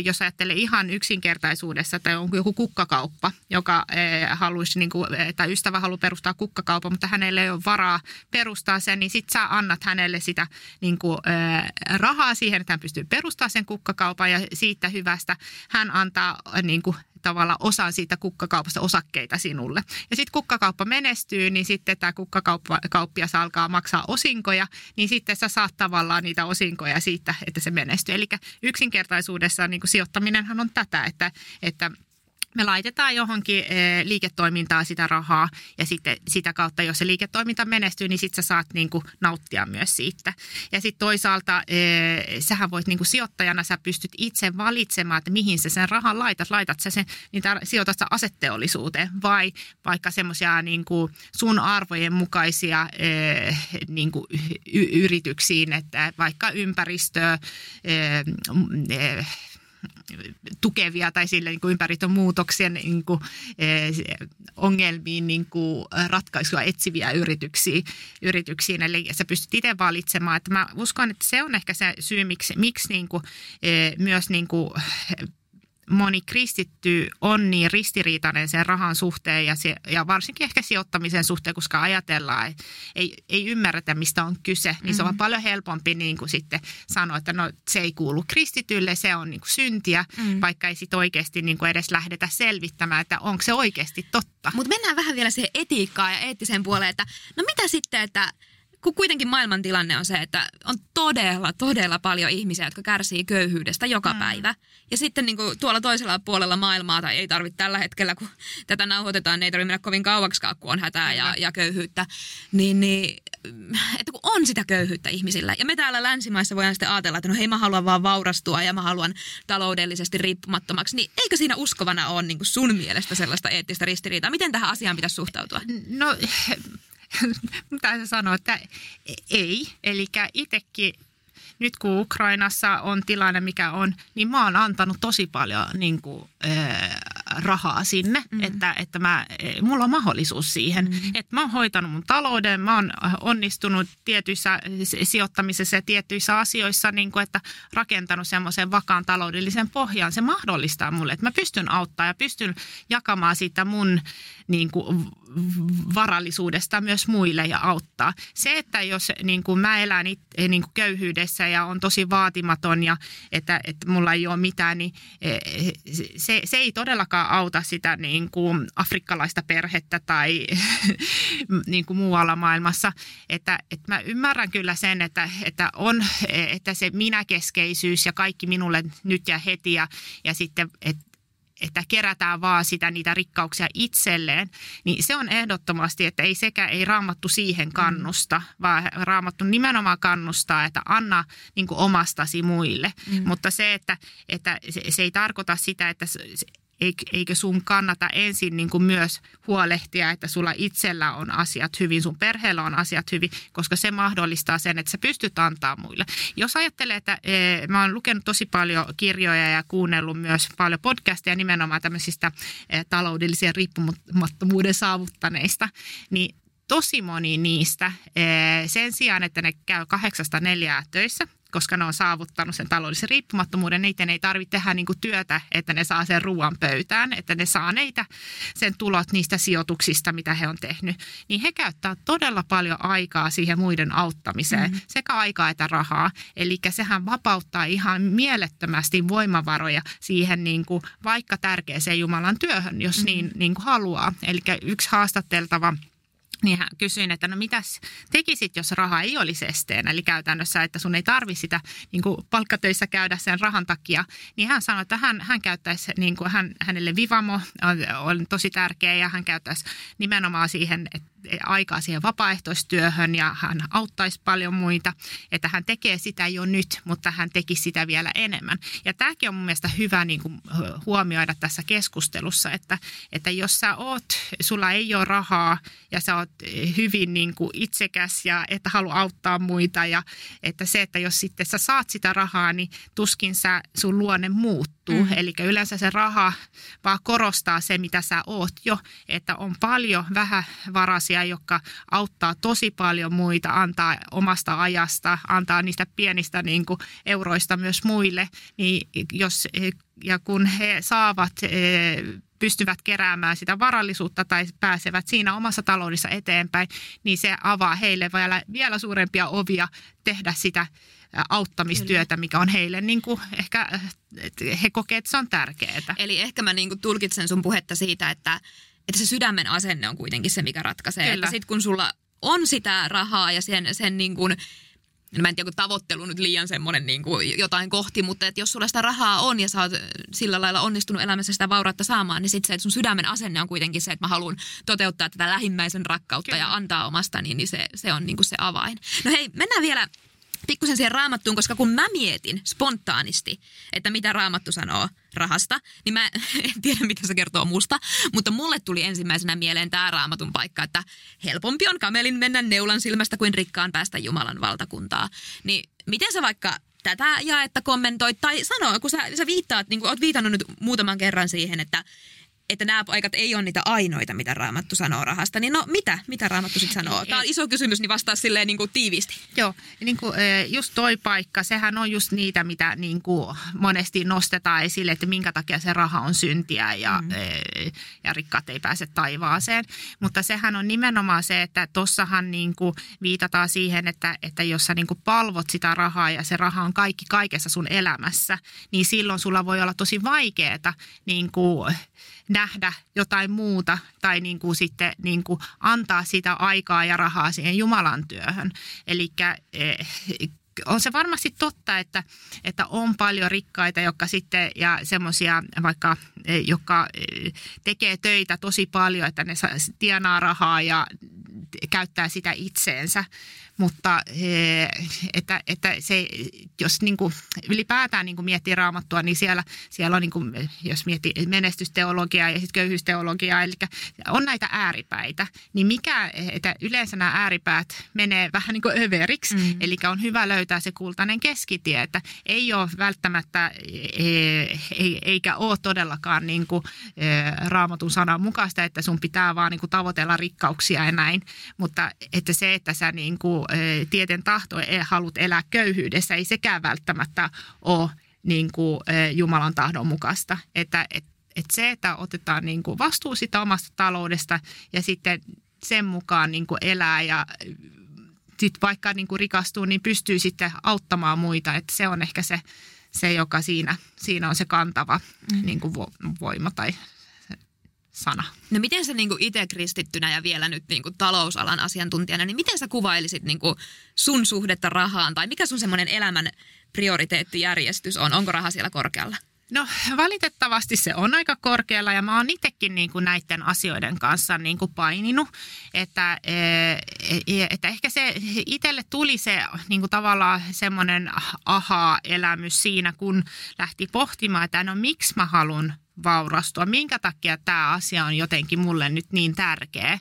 jos ajattelee ihan yksinkertaisuudessa, tai on joku kukkakauppa, joka e, haluaisi, niin kuin, tai ystävä haluaa haluaa perustaa kukkakaupan, mutta hänelle ei ole varaa perustaa sen, niin sitten sä annat hänelle sitä niin kuin, äh, rahaa siihen, että hän pystyy perustamaan sen kukkakaupan ja siitä hyvästä hän antaa niin kuin, tavalla osan siitä kukkakaupasta osakkeita sinulle. Ja sitten kukkakauppa menestyy, niin sitten tämä kukkakauppias alkaa maksaa osinkoja, niin sitten sä saat tavallaan niitä osinkoja siitä, että se menestyy. Eli yksinkertaisuudessaan niin sijoittaminenhan on tätä, että, että me laitetaan johonkin e, liiketoimintaa sitä rahaa ja sitten sitä kautta, jos se liiketoiminta menestyy, niin sitten sä saat niin kuin, nauttia myös siitä. Ja sitten toisaalta e, sähän voit niin kuin, sijoittajana, sä pystyt itse valitsemaan, että mihin sä sen rahan laitat. Laitat sä sen, niin sijoitat sä asetteollisuuteen vai vaikka semmoisia niin sun arvojen mukaisia e, niin kuin, yrityksiin, että vaikka ympäristöä, tukevia tai sille niin kuin ympäristön muutoksien niin kuin, eh, ongelmiin niin kuin ratkaisua etsiviä yrityksiä, yrityksiin. Eli sä pystyt itse valitsemaan. Että mä uskon, että se on ehkä se syy, miksi, miksi niin kuin, eh, myös niin kuin, moni kristitty on niin ristiriitainen sen rahan suhteen ja, se, ja varsinkin ehkä sijoittamisen suhteen, koska ajatellaan, että ei, ei ymmärretä, mistä on kyse, niin mm-hmm. se on mm. paljon helpompi niin kuin sitten sanoa, että no, se ei kuulu kristitylle, se on niin kuin syntiä, mm-hmm. vaikka ei sitten oikeasti niin kuin edes lähdetä selvittämään, että onko se oikeasti totta. Mutta mennään vähän vielä siihen etiikkaan ja eettiseen puoleen, että no mitä sitten, että kun kuitenkin maailman tilanne on se, että on todella, todella paljon ihmisiä, jotka kärsii köyhyydestä joka mm. päivä. Ja sitten niin kuin tuolla toisella puolella maailmaa, tai ei tarvitse tällä hetkellä, kun tätä nauhoitetaan, niin ei tarvitse mennä kovin kauaksi, kun on hätää ja, ja köyhyyttä. Niin, niin, että kun on sitä köyhyyttä ihmisillä. Ja me täällä länsimaissa voidaan sitten ajatella, että no hei mä haluan vaan vaurastua ja mä haluan taloudellisesti riippumattomaksi. Niin eikö siinä uskovana ole niin kuin sun mielestä sellaista eettistä ristiriitaa? Miten tähän asiaan pitäisi suhtautua? No mitä se sanoo, että ei. Eli itsekin nyt kun Ukrainassa on tilanne mikä on, niin mä oon antanut tosi paljon niin kuin, äh, rahaa sinne, mm. että, että mä, mulla on mahdollisuus siihen. Mm. Että mä oon hoitanut mun talouden, mä oon onnistunut tietyissä sijoittamisessa ja tietyissä asioissa, niin kuin, että rakentanut semmoisen vakaan taloudellisen pohjan. Se mahdollistaa mulle, että mä pystyn auttaa ja pystyn jakamaan sitä mun niin kuin, varallisuudesta myös muille ja auttaa. Se, että jos niin kuin mä elän it, niin kuin köyhyydessä ja on tosi vaatimaton ja että, että mulla ei ole mitään, niin e, se, se ei todellakaan auta sitä niin kuin afrikkalaista perhettä tai niin kuin muualla maailmassa. Että, että mä ymmärrän kyllä sen, että, että, on, että se minäkeskeisyys ja kaikki minulle nyt ja heti ja, ja sitten, että että kerätään vaan sitä niitä rikkauksia itselleen, niin se on ehdottomasti, että ei sekä ei raamattu siihen mm. kannusta, vaan raamattu nimenomaan kannustaa, että anna niin omastasi muille. Mm. Mutta se, että, että se, se ei tarkoita sitä, että eikö sun kannata ensin niin kuin myös huolehtia, että sulla itsellä on asiat hyvin, sun perheellä on asiat hyvin, koska se mahdollistaa sen, että sä pystyt antaa muille. Jos ajattelee, että e, mä oon lukenut tosi paljon kirjoja ja kuunnellut myös paljon podcasteja nimenomaan tämmöisistä e, taloudellisen riippumattomuuden saavuttaneista, niin tosi moni niistä e, sen sijaan, että ne käy kahdeksasta neljää töissä – koska ne on saavuttanut sen taloudellisen riippumattomuuden. Niiden ei tarvitse tehdä niin kuin työtä, että ne saa sen ruoan pöytään, että ne saa neitä sen tulot niistä sijoituksista, mitä he on tehnyt. Niin he käyttää todella paljon aikaa siihen muiden auttamiseen, mm-hmm. sekä aikaa että rahaa. Eli sehän vapauttaa ihan mielettömästi voimavaroja siihen niin kuin vaikka tärkeäseen Jumalan työhön, jos mm-hmm. niin, niin kuin haluaa. Eli yksi haastateltava – niin hän kysyin, että no mitäs tekisit, jos raha ei olisi esteenä, eli käytännössä, että sun ei tarvi sitä niin kuin palkkatöissä käydä sen rahan takia, niin hän sanoi, että hän, hän käyttäisi, niin kuin hän, hänelle Vivamo on, on tosi tärkeä ja hän käyttäisi nimenomaan siihen, että aikaa siihen vapaaehtoistyöhön ja hän auttaisi paljon muita, että hän tekee sitä jo nyt, mutta hän teki sitä vielä enemmän. Ja tämäkin on mun mielestä hyvä niin kuin huomioida tässä keskustelussa, että, että jos sä oot, sulla ei ole rahaa ja sä oot hyvin niin kuin itsekäs ja et halua auttaa muita ja että se, että jos sitten sä saat sitä rahaa, niin tuskin sä, sun luonne muuttuu. Mm. Eli yleensä se raha vaan korostaa se, mitä sä oot jo, että on paljon vähävaraisia jotka auttaa tosi paljon muita, antaa omasta ajasta, antaa niistä pienistä niin kuin, euroista myös muille. Niin jos, ja kun he saavat e, pystyvät keräämään sitä varallisuutta tai pääsevät siinä omassa taloudessa eteenpäin, niin se avaa heille vielä, vielä suurempia ovia tehdä sitä auttamistyötä, mikä on heille niin kuin ehkä, he kokevat, että se on tärkeää. Eli ehkä mä niin kuin tulkitsen sun puhetta siitä, että että se sydämen asenne on kuitenkin se, mikä ratkaisee. Kyllä. Että sitten kun sulla on sitä rahaa ja sen, sen niin kuin mä en tiedä, kun tavoittelu nyt liian semmoinen niin kuin jotain kohti, mutta että jos sulla sitä rahaa on ja sä oot sillä lailla onnistunut elämässä sitä vaurautta saamaan, niin sitten se, että sun sydämen asenne on kuitenkin se, että mä haluan toteuttaa tätä lähimmäisen rakkautta Kyllä. ja antaa omasta, niin, niin se, se on niin kuin se avain. No hei, mennään vielä pikkusen siihen raamattuun, koska kun mä mietin spontaanisti, että mitä raamattu sanoo rahasta, niin mä en tiedä, mitä se kertoo musta, mutta mulle tuli ensimmäisenä mieleen tämä raamatun paikka, että helpompi on kamelin mennä neulan silmästä kuin rikkaan päästä Jumalan valtakuntaa. Niin miten sä vaikka tätä jaetta kommentoit tai sano, kun sä, sä viittaat, niin kuin oot viitannut nyt muutaman kerran siihen, että että nämä paikat ei ole niitä ainoita, mitä Raamattu sanoo rahasta. Niin no mitä, mitä Raamattu sitten sanoo? Tämä on iso kysymys, niin vastaa silleen niin kuin tiiviisti. Joo, niin kuin, just toi paikka, sehän on just niitä, mitä niin kuin monesti nostetaan esille, että minkä takia se raha on syntiä ja, mm. ja rikkaat ei pääse taivaaseen. Mutta sehän on nimenomaan se, että tossahan niin kuin viitataan siihen, että, että jos sä niin kuin palvot sitä rahaa ja se raha on kaikki kaikessa sun elämässä, niin silloin sulla voi olla tosi vaikeaa niin kuin nähdä jotain muuta tai niin kuin sitten niin kuin antaa sitä aikaa ja rahaa siihen Jumalan työhön. Eli eh, on se varmasti totta, että, että on paljon rikkaita, jotka sitten, ja semmoisia vaikka, eh, jotka eh, tekee töitä tosi paljon, että ne tienaa rahaa ja käyttää sitä itseensä mutta eh, että, että se, jos niin kuin ylipäätään niin kuin miettii raamattua, niin siellä, siellä on, niin kuin, jos miettii menestysteologiaa ja sitten köyhyysteologiaa, eli on näitä ääripäitä, niin mikä, että yleensä nämä ääripäät menee vähän niin kuin överiksi, mm. eli on hyvä löytää se kultainen keskitie, että ei ole välttämättä, ei, eikä ole todellakaan niin kuin, eh, raamatun sanan mukaista, että sun pitää vaan niin kuin tavoitella rikkauksia ja näin, mutta että se, että sä niin kuin tieten tahto halut elää köyhyydessä, ei sekään välttämättä ole niin kuin, Jumalan tahdon mukaista. Että et, et se, että otetaan niin kuin vastuu sitä omasta taloudesta ja sitten sen mukaan niin kuin elää ja sit vaikka niin kuin rikastuu, niin pystyy sitten auttamaan muita. Että se on ehkä se, se joka siinä, siinä on se kantava mm. niin kuin voima tai sana. No miten sä niinku itse kristittynä ja vielä nyt niinku talousalan asiantuntijana, niin miten sä kuvailisit niinku sun suhdetta rahaan tai mikä sun semmoinen elämän prioriteettijärjestys on? Onko raha siellä korkealla? No valitettavasti se on aika korkealla ja mä oon itsekin niin kuin näiden asioiden kanssa niin kuin paininut, että, e, e, että ehkä se itselle tuli se niin kuin tavallaan semmoinen aha-elämys siinä, kun lähti pohtimaan, että no miksi mä haluan vaurastua, minkä takia tämä asia on jotenkin mulle nyt niin tärkeä,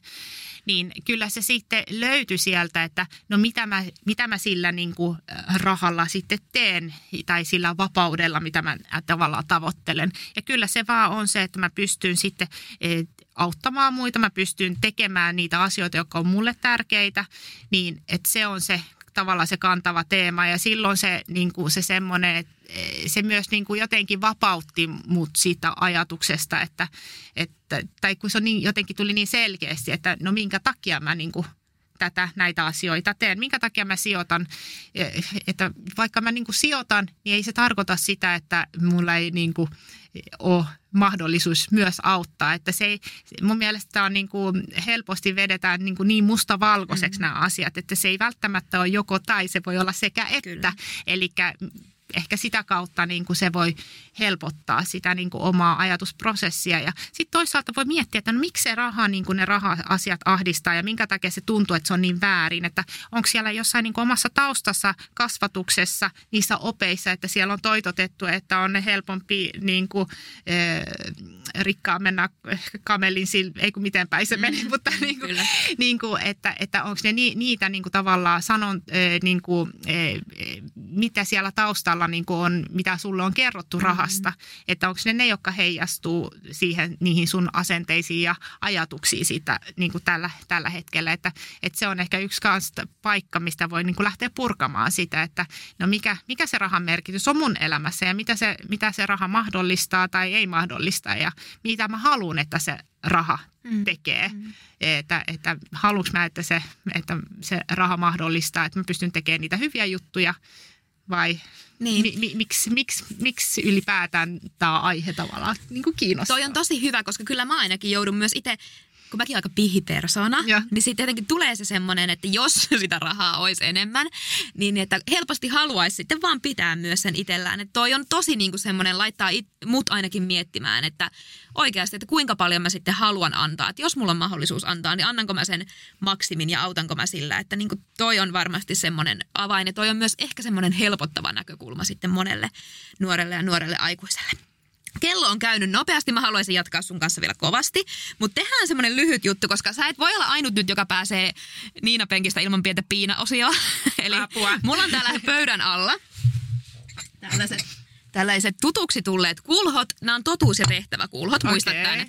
niin kyllä se sitten löytyi sieltä, että no mitä mä, mitä mä sillä niin kuin rahalla sitten teen tai sillä vapaudella, mitä mä tavallaan tavoittelen. Ja kyllä se vaan on se, että mä pystyn sitten auttamaan muita, mä pystyn tekemään niitä asioita, jotka on mulle tärkeitä, niin että se on se tavallaan se kantava teema. Ja silloin se, niin kuin se semmoinen, että se myös niin kuin jotenkin vapautti mut siitä ajatuksesta, että, että tai kun se on niin, jotenkin tuli niin selkeästi, että no minkä takia mä niin kuin tätä, näitä asioita teen. Minkä takia mä sijoitan, että vaikka mä niin kuin sijoitan, niin ei se tarkoita sitä, että mulla ei niin kuin ole mahdollisuus myös auttaa. Että se ei, mun mielestä on niin kuin helposti vedetään niin, kuin niin mustavalkoiseksi mm. nämä asiat, että se ei välttämättä ole joko tai, se voi olla sekä että. Eli ehkä sitä kautta niin kuin se voi helpottaa sitä niin kuin omaa ajatusprosessia. Ja sitten toisaalta voi miettiä, että no miksi se raha, niin kuin ne raha-asiat ahdistaa ja minkä takia se tuntuu, että se on niin väärin. Että onko siellä jossain niin kuin omassa taustassa, kasvatuksessa, niissä opeissa, että siellä on toitotettu, että on helpompi niin kuin, äh, rikkaan mennä kamelin, sil, ei kun miten päin se meni, mm, mutta niin kuin, niin kuin, että, että onko ne ni, niitä niin kuin tavallaan sanon, äh, niin kuin, äh, mitä siellä taustalla niin kuin on, mitä sulle on kerrottu mm-hmm. rahasta. Mm-hmm. Että onko ne ne, jotka heijastuu siihen, niihin sun asenteisiin ja ajatuksiin siitä niin kuin tällä, tällä hetkellä. Että, että se on ehkä yksi paikka, mistä voi niin kuin lähteä purkamaan sitä, että no mikä, mikä se rahan merkitys on mun elämässä ja mitä se, mitä se raha mahdollistaa tai ei mahdollista ja mitä mä haluan, että se raha mm. tekee. Mm. Että, että haluanko mä, että se, että se raha mahdollistaa, että mä pystyn tekemään niitä hyviä juttuja vai niin. mi, mi, miksi, miksi, miksi ylipäätään tämä aihe tavallaan niin kuin kiinnostaa? Toi on tosi hyvä, koska kyllä mä ainakin joudun myös itse kun mäkin aika pihipersona, Joo. niin sitten jotenkin tulee se semmoinen, että jos sitä rahaa olisi enemmän, niin että helposti haluaisi sitten vaan pitää myös sen itsellään. Että toi on tosi niin kuin semmoinen, laittaa it, mut ainakin miettimään, että oikeasti, että kuinka paljon mä sitten haluan antaa. Että jos mulla on mahdollisuus antaa, niin annanko mä sen maksimin ja autanko mä sillä. Että niin kuin toi on varmasti semmoinen avain ja toi on myös ehkä semmoinen helpottava näkökulma sitten monelle nuorelle ja nuorelle aikuiselle. Kello on käynyt nopeasti, mä haluaisin jatkaa sun kanssa vielä kovasti, mutta tehdään semmoinen lyhyt juttu, koska sä et voi olla ainut nyt, joka pääsee Niina Penkistä ilman pientä piina-osioa. Eli Apua. mulla on täällä pöydän alla tällaiset, tällaiset tutuksi tulleet kulhot. Nämä on totuus- ja tehtäväkulhot, muistat Okei. tämän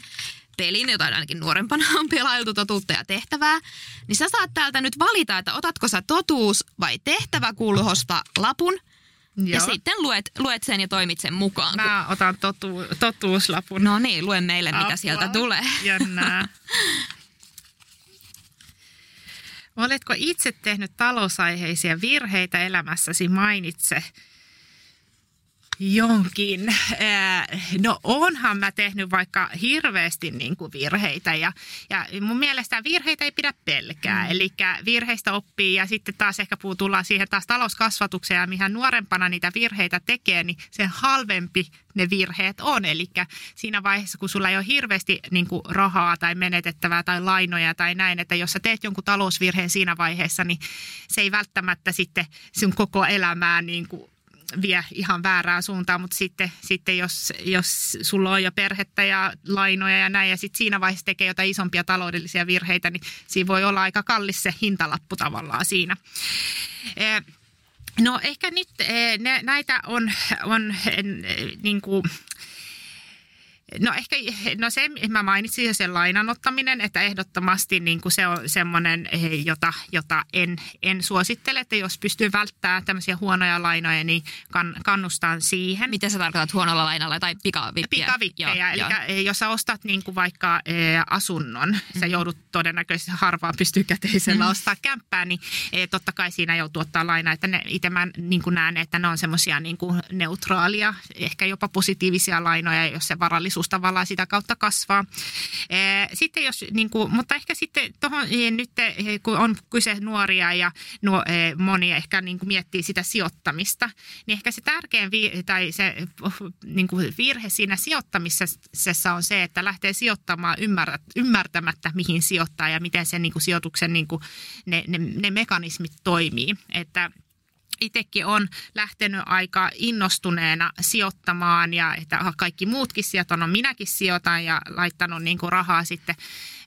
pelin, jota ainakin nuorempana on pelailtu totuutta ja tehtävää. Niin sä saat täältä nyt valita, että otatko sä totuus- vai tehtäväkulhosta lapun. Ja Joo. sitten luet, luet sen ja toimit sen mukaan. kun- Mä otan totu, totuuslapun. No niin, lue meille, mitä Apua. sieltä tulee. Jännää. Oletko itse tehnyt talousaiheisia virheitä elämässäsi? Mainitse jonkin. Ää, No onhan mä tehnyt vaikka hirveästi niin kuin virheitä ja, ja mun mielestä virheitä ei pidä pelkää. Mm. Eli virheistä oppii ja sitten taas ehkä tullaan siihen taas talouskasvatukseen ja mihän nuorempana niitä virheitä tekee, niin sen halvempi ne virheet on. Eli siinä vaiheessa, kun sulla ei ole hirveästi niin kuin rahaa tai menetettävää tai lainoja tai näin, että jos sä teet jonkun talousvirheen siinä vaiheessa, niin se ei välttämättä sitten sun koko elämää niin kuin vie ihan väärään suuntaan, mutta sitten, sitten jos, jos sulla on jo perhettä ja lainoja ja näin, ja sitten siinä vaiheessa tekee jotain isompia taloudellisia virheitä, niin siinä voi olla aika kallis se hintalappu tavallaan siinä. Eh, No ehkä nyt ne, näitä on, on eh, niin kuin, No ehkä, no se, mä mainitsin jo sen lainan ottaminen, että ehdottomasti niin kuin se on semmoinen, eh, jota, jota en, en suosittele, että jos pystyy välttämään tämmöisiä huonoja lainoja, niin kann, kannustan siihen. Miten sä tarkoitat huonolla lainalla tai pikavippiä? Pikavippejä. Eli joo. jos sä ostat niin kuin vaikka eh, asunnon, mm-hmm. sä joudut todennäköisesti harvaan pystyy käteisellä mm-hmm. ostaa kämppää, niin eh, totta kai siinä joutuu ottaa lainaa. Että ne, itse mä niin kuin näen, että ne on semmoisia niin kuin neutraalia, ehkä jopa positiivisia lainoja, jos se varallisuus tavallaan sitä kautta kasvaa. Sitten jos, niin kuin, mutta ehkä sitten tuohon nyt, kun on kyse nuoria ja nuo, moni ehkä niin kuin miettii sitä sijoittamista, niin ehkä se tärkein vi- tai se niin kuin virhe siinä sijoittamisessa on se, että lähtee sijoittamaan ymmärrät, ymmärtämättä, mihin sijoittaa ja miten se niin kuin sijoituksen niin kuin ne, ne, ne mekanismit toimii. Että itsekin on lähtenyt aika innostuneena sijoittamaan ja että kaikki muutkin sijoitan, no minäkin sijoitan ja laittanut niin kuin rahaa sitten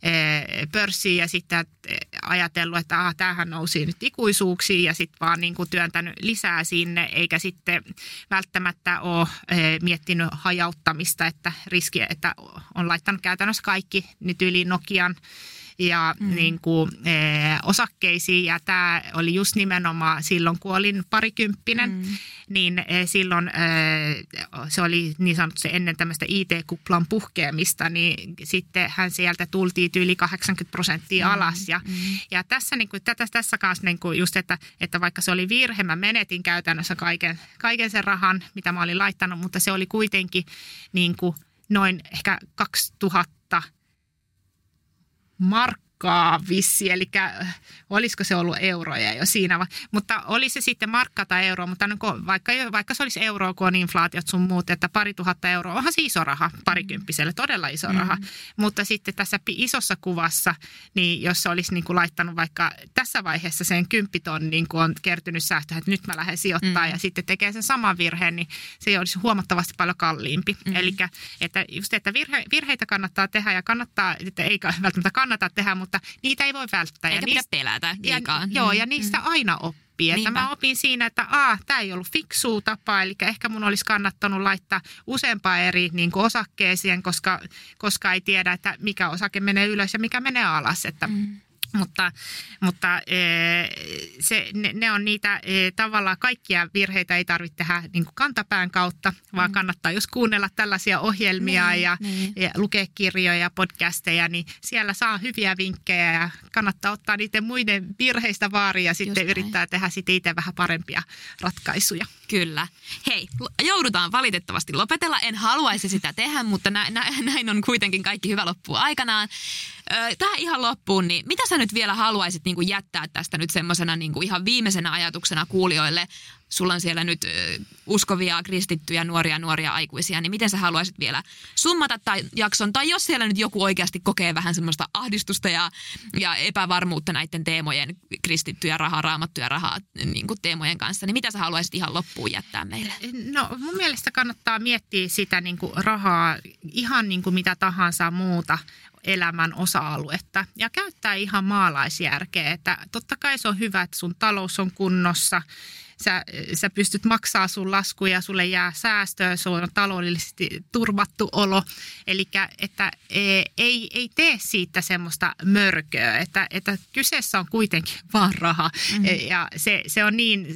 eh, pörssiin ja sitten eh, ajatellut, että ah, tämähän nousi nyt ikuisuuksiin ja sitten vaan niin kuin työntänyt lisää sinne eikä sitten välttämättä ole eh, miettinyt hajauttamista, että riski, että on laittanut käytännössä kaikki nyt yli Nokian ja mm. niin kuin, e, osakkeisiin. Ja tämä oli just nimenomaan silloin, kun olin parikymppinen, mm. niin e, silloin e, se oli niin sanotusti ennen tämmöistä IT-kuplan puhkeamista, niin sitten hän sieltä tultiin yli 80 prosenttia Mm, alas. Ja, mm. ja tässä, niin kuin, tätä, tässä kanssa niin kuin just, että, että vaikka se oli virhe, mä menetin käytännössä kaiken, kaiken sen rahan, mitä mä olin laittanut, mutta se oli kuitenkin niin kuin noin ehkä 2000 Марк vissi, eli olisiko se ollut euroja jo siinä, mutta oli se sitten markka tai euro, mutta kun, vaikka, vaikka se olisi euroa, kun on inflaatiot sun muut, että pari tuhatta euroa, onhan se iso raha parikymppiselle, todella iso mm. raha, mutta sitten tässä isossa kuvassa, niin jos se olisi niin kuin laittanut vaikka tässä vaiheessa sen kymppiton, niin kuin on kertynyt säästöä, että nyt mä lähden sijoittamaan mm. ja sitten tekee sen saman virheen, niin se olisi huomattavasti paljon kalliimpi. Mm. Eli että just, että virhe, virheitä kannattaa tehdä ja kannattaa, että ei välttämättä kannata tehdä, mutta niitä ei voi välttää. Eikä ja pidä niistä, pelätä ja, liikaa. Joo, Mm, ja niistä mm. aina oppii. Että Niinpä. mä opin siinä, että a, tämä ei ollut fiksua tapa, eli ehkä mun olisi kannattanut laittaa useampaa eri niin kuin osakkeeseen, koska, koska ei tiedä, että mikä osake menee ylös ja mikä menee alas. Että, Mm. Mutta, mutta eh, se, ne, ne on niitä eh, tavallaan kaikkia virheitä ei tarvitse tehdä niin kuin kantapään kautta, vaan kannattaa jos kuunnella tällaisia ohjelmia Niin, ja, niin. ja lukea kirjoja, podcasteja, niin siellä saa hyviä vinkkejä ja kannattaa ottaa niiden muiden virheistä vaaria ja sitten näin. yrittää tehdä sitten itse vähän parempia ratkaisuja. Kyllä. Hei, joudutaan valitettavasti lopetella. En haluaisi sitä tehdä, mutta nä- nä- näin on kuitenkin kaikki hyvä loppua aikanaan. Tähän ihan loppuun, niin mitä sä nyt vielä haluaisit niin kuin jättää tästä nyt semmoisena niin ihan viimeisenä ajatuksena kuulijoille? Sulla on siellä nyt uskovia, kristittyjä, nuoria, nuoria aikuisia, niin miten sä haluaisit vielä summata tai jakson? Tai jos siellä nyt joku oikeasti kokee vähän semmoista ahdistusta ja, ja epävarmuutta näiden teemojen, kristittyjä rahaa, raamattuja rahaa niin kuin teemojen kanssa, niin mitä sä haluaisit ihan loppuun jättää meille? No mun mielestä kannattaa miettiä sitä niin kuin rahaa ihan niin kuin mitä tahansa muuta elämän osa-aluetta ja käyttää ihan maalaisjärkeä. Että totta kai se on hyvä, että sun talous on kunnossa, sä, sä pystyt maksaa sun laskuja, sulle jää säästöä, se on taloudellisesti turvattu olo. Eli että e, ei, ei tee siitä semmoista mörköä, että, että kyseessä on kuitenkin vaan raha. Mm-hmm. Ja se, se on niin,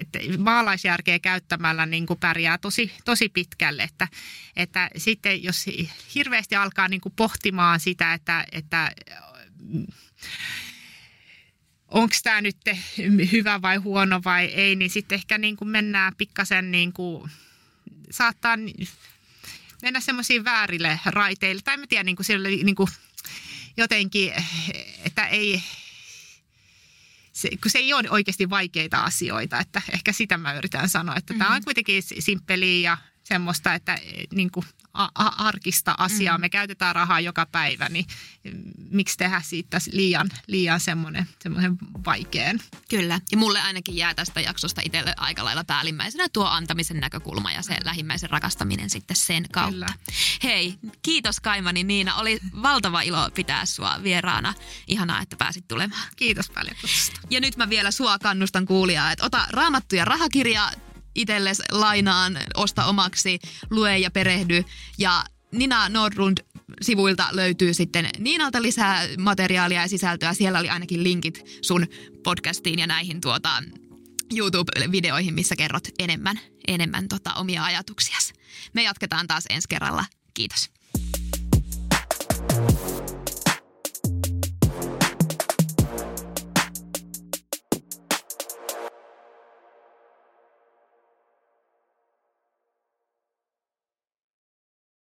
että maalaisjärkeä käyttämällä niin kuin pärjää tosi, tosi pitkälle. Että, että sitten jos hirveästi alkaa niin kuin pohtimaan sitä, että, että onko tämä nyt hyvä vai huono vai ei, niin sitten ehkä niin kuin mennään pikkasen niin kuin, saattaa mennä semmoisiin väärille raiteille. Tai en tiedä, niin kuin niin kuin jotenkin, että ei, se, kun se ei ole oikeasti vaikeita asioita, että ehkä sitä mä yritän sanoa, että mm-hmm. tämä on kuitenkin simppeliä ja semmoista, että niin kuin arkista asiaa. Mm. Me käytetään rahaa joka päivä, niin miksi tehdä siitä liian, liian semmoinen, semmoinen vaikean. Kyllä, ja mulle ainakin jää tästä jaksosta itselle aika lailla päällimmäisenä tuo antamisen näkökulma ja se lähimmäisen rakastaminen sitten sen kautta. Kyllä. Hei, kiitos Kaimani Niina. Oli valtava ilo pitää sua vieraana. Ihanaa, että pääsit tulemaan. Kiitos paljon kutsusta. Ja nyt mä vielä sua kannustan kuulijaa, että ota raamattu ja rahakirja itsellesi lainaan, osta omaksi, lue ja perehdy. Ja Nina Nordlund sivuilta löytyy sitten Niinalta lisää materiaalia ja sisältöä. Siellä oli ainakin linkit sun podcastiin ja näihin tuota, YouTube-videoihin, missä kerrot enemmän, enemmän tota, omia ajatuksiasi. Me jatketaan taas ensi kerralla. Kiitos.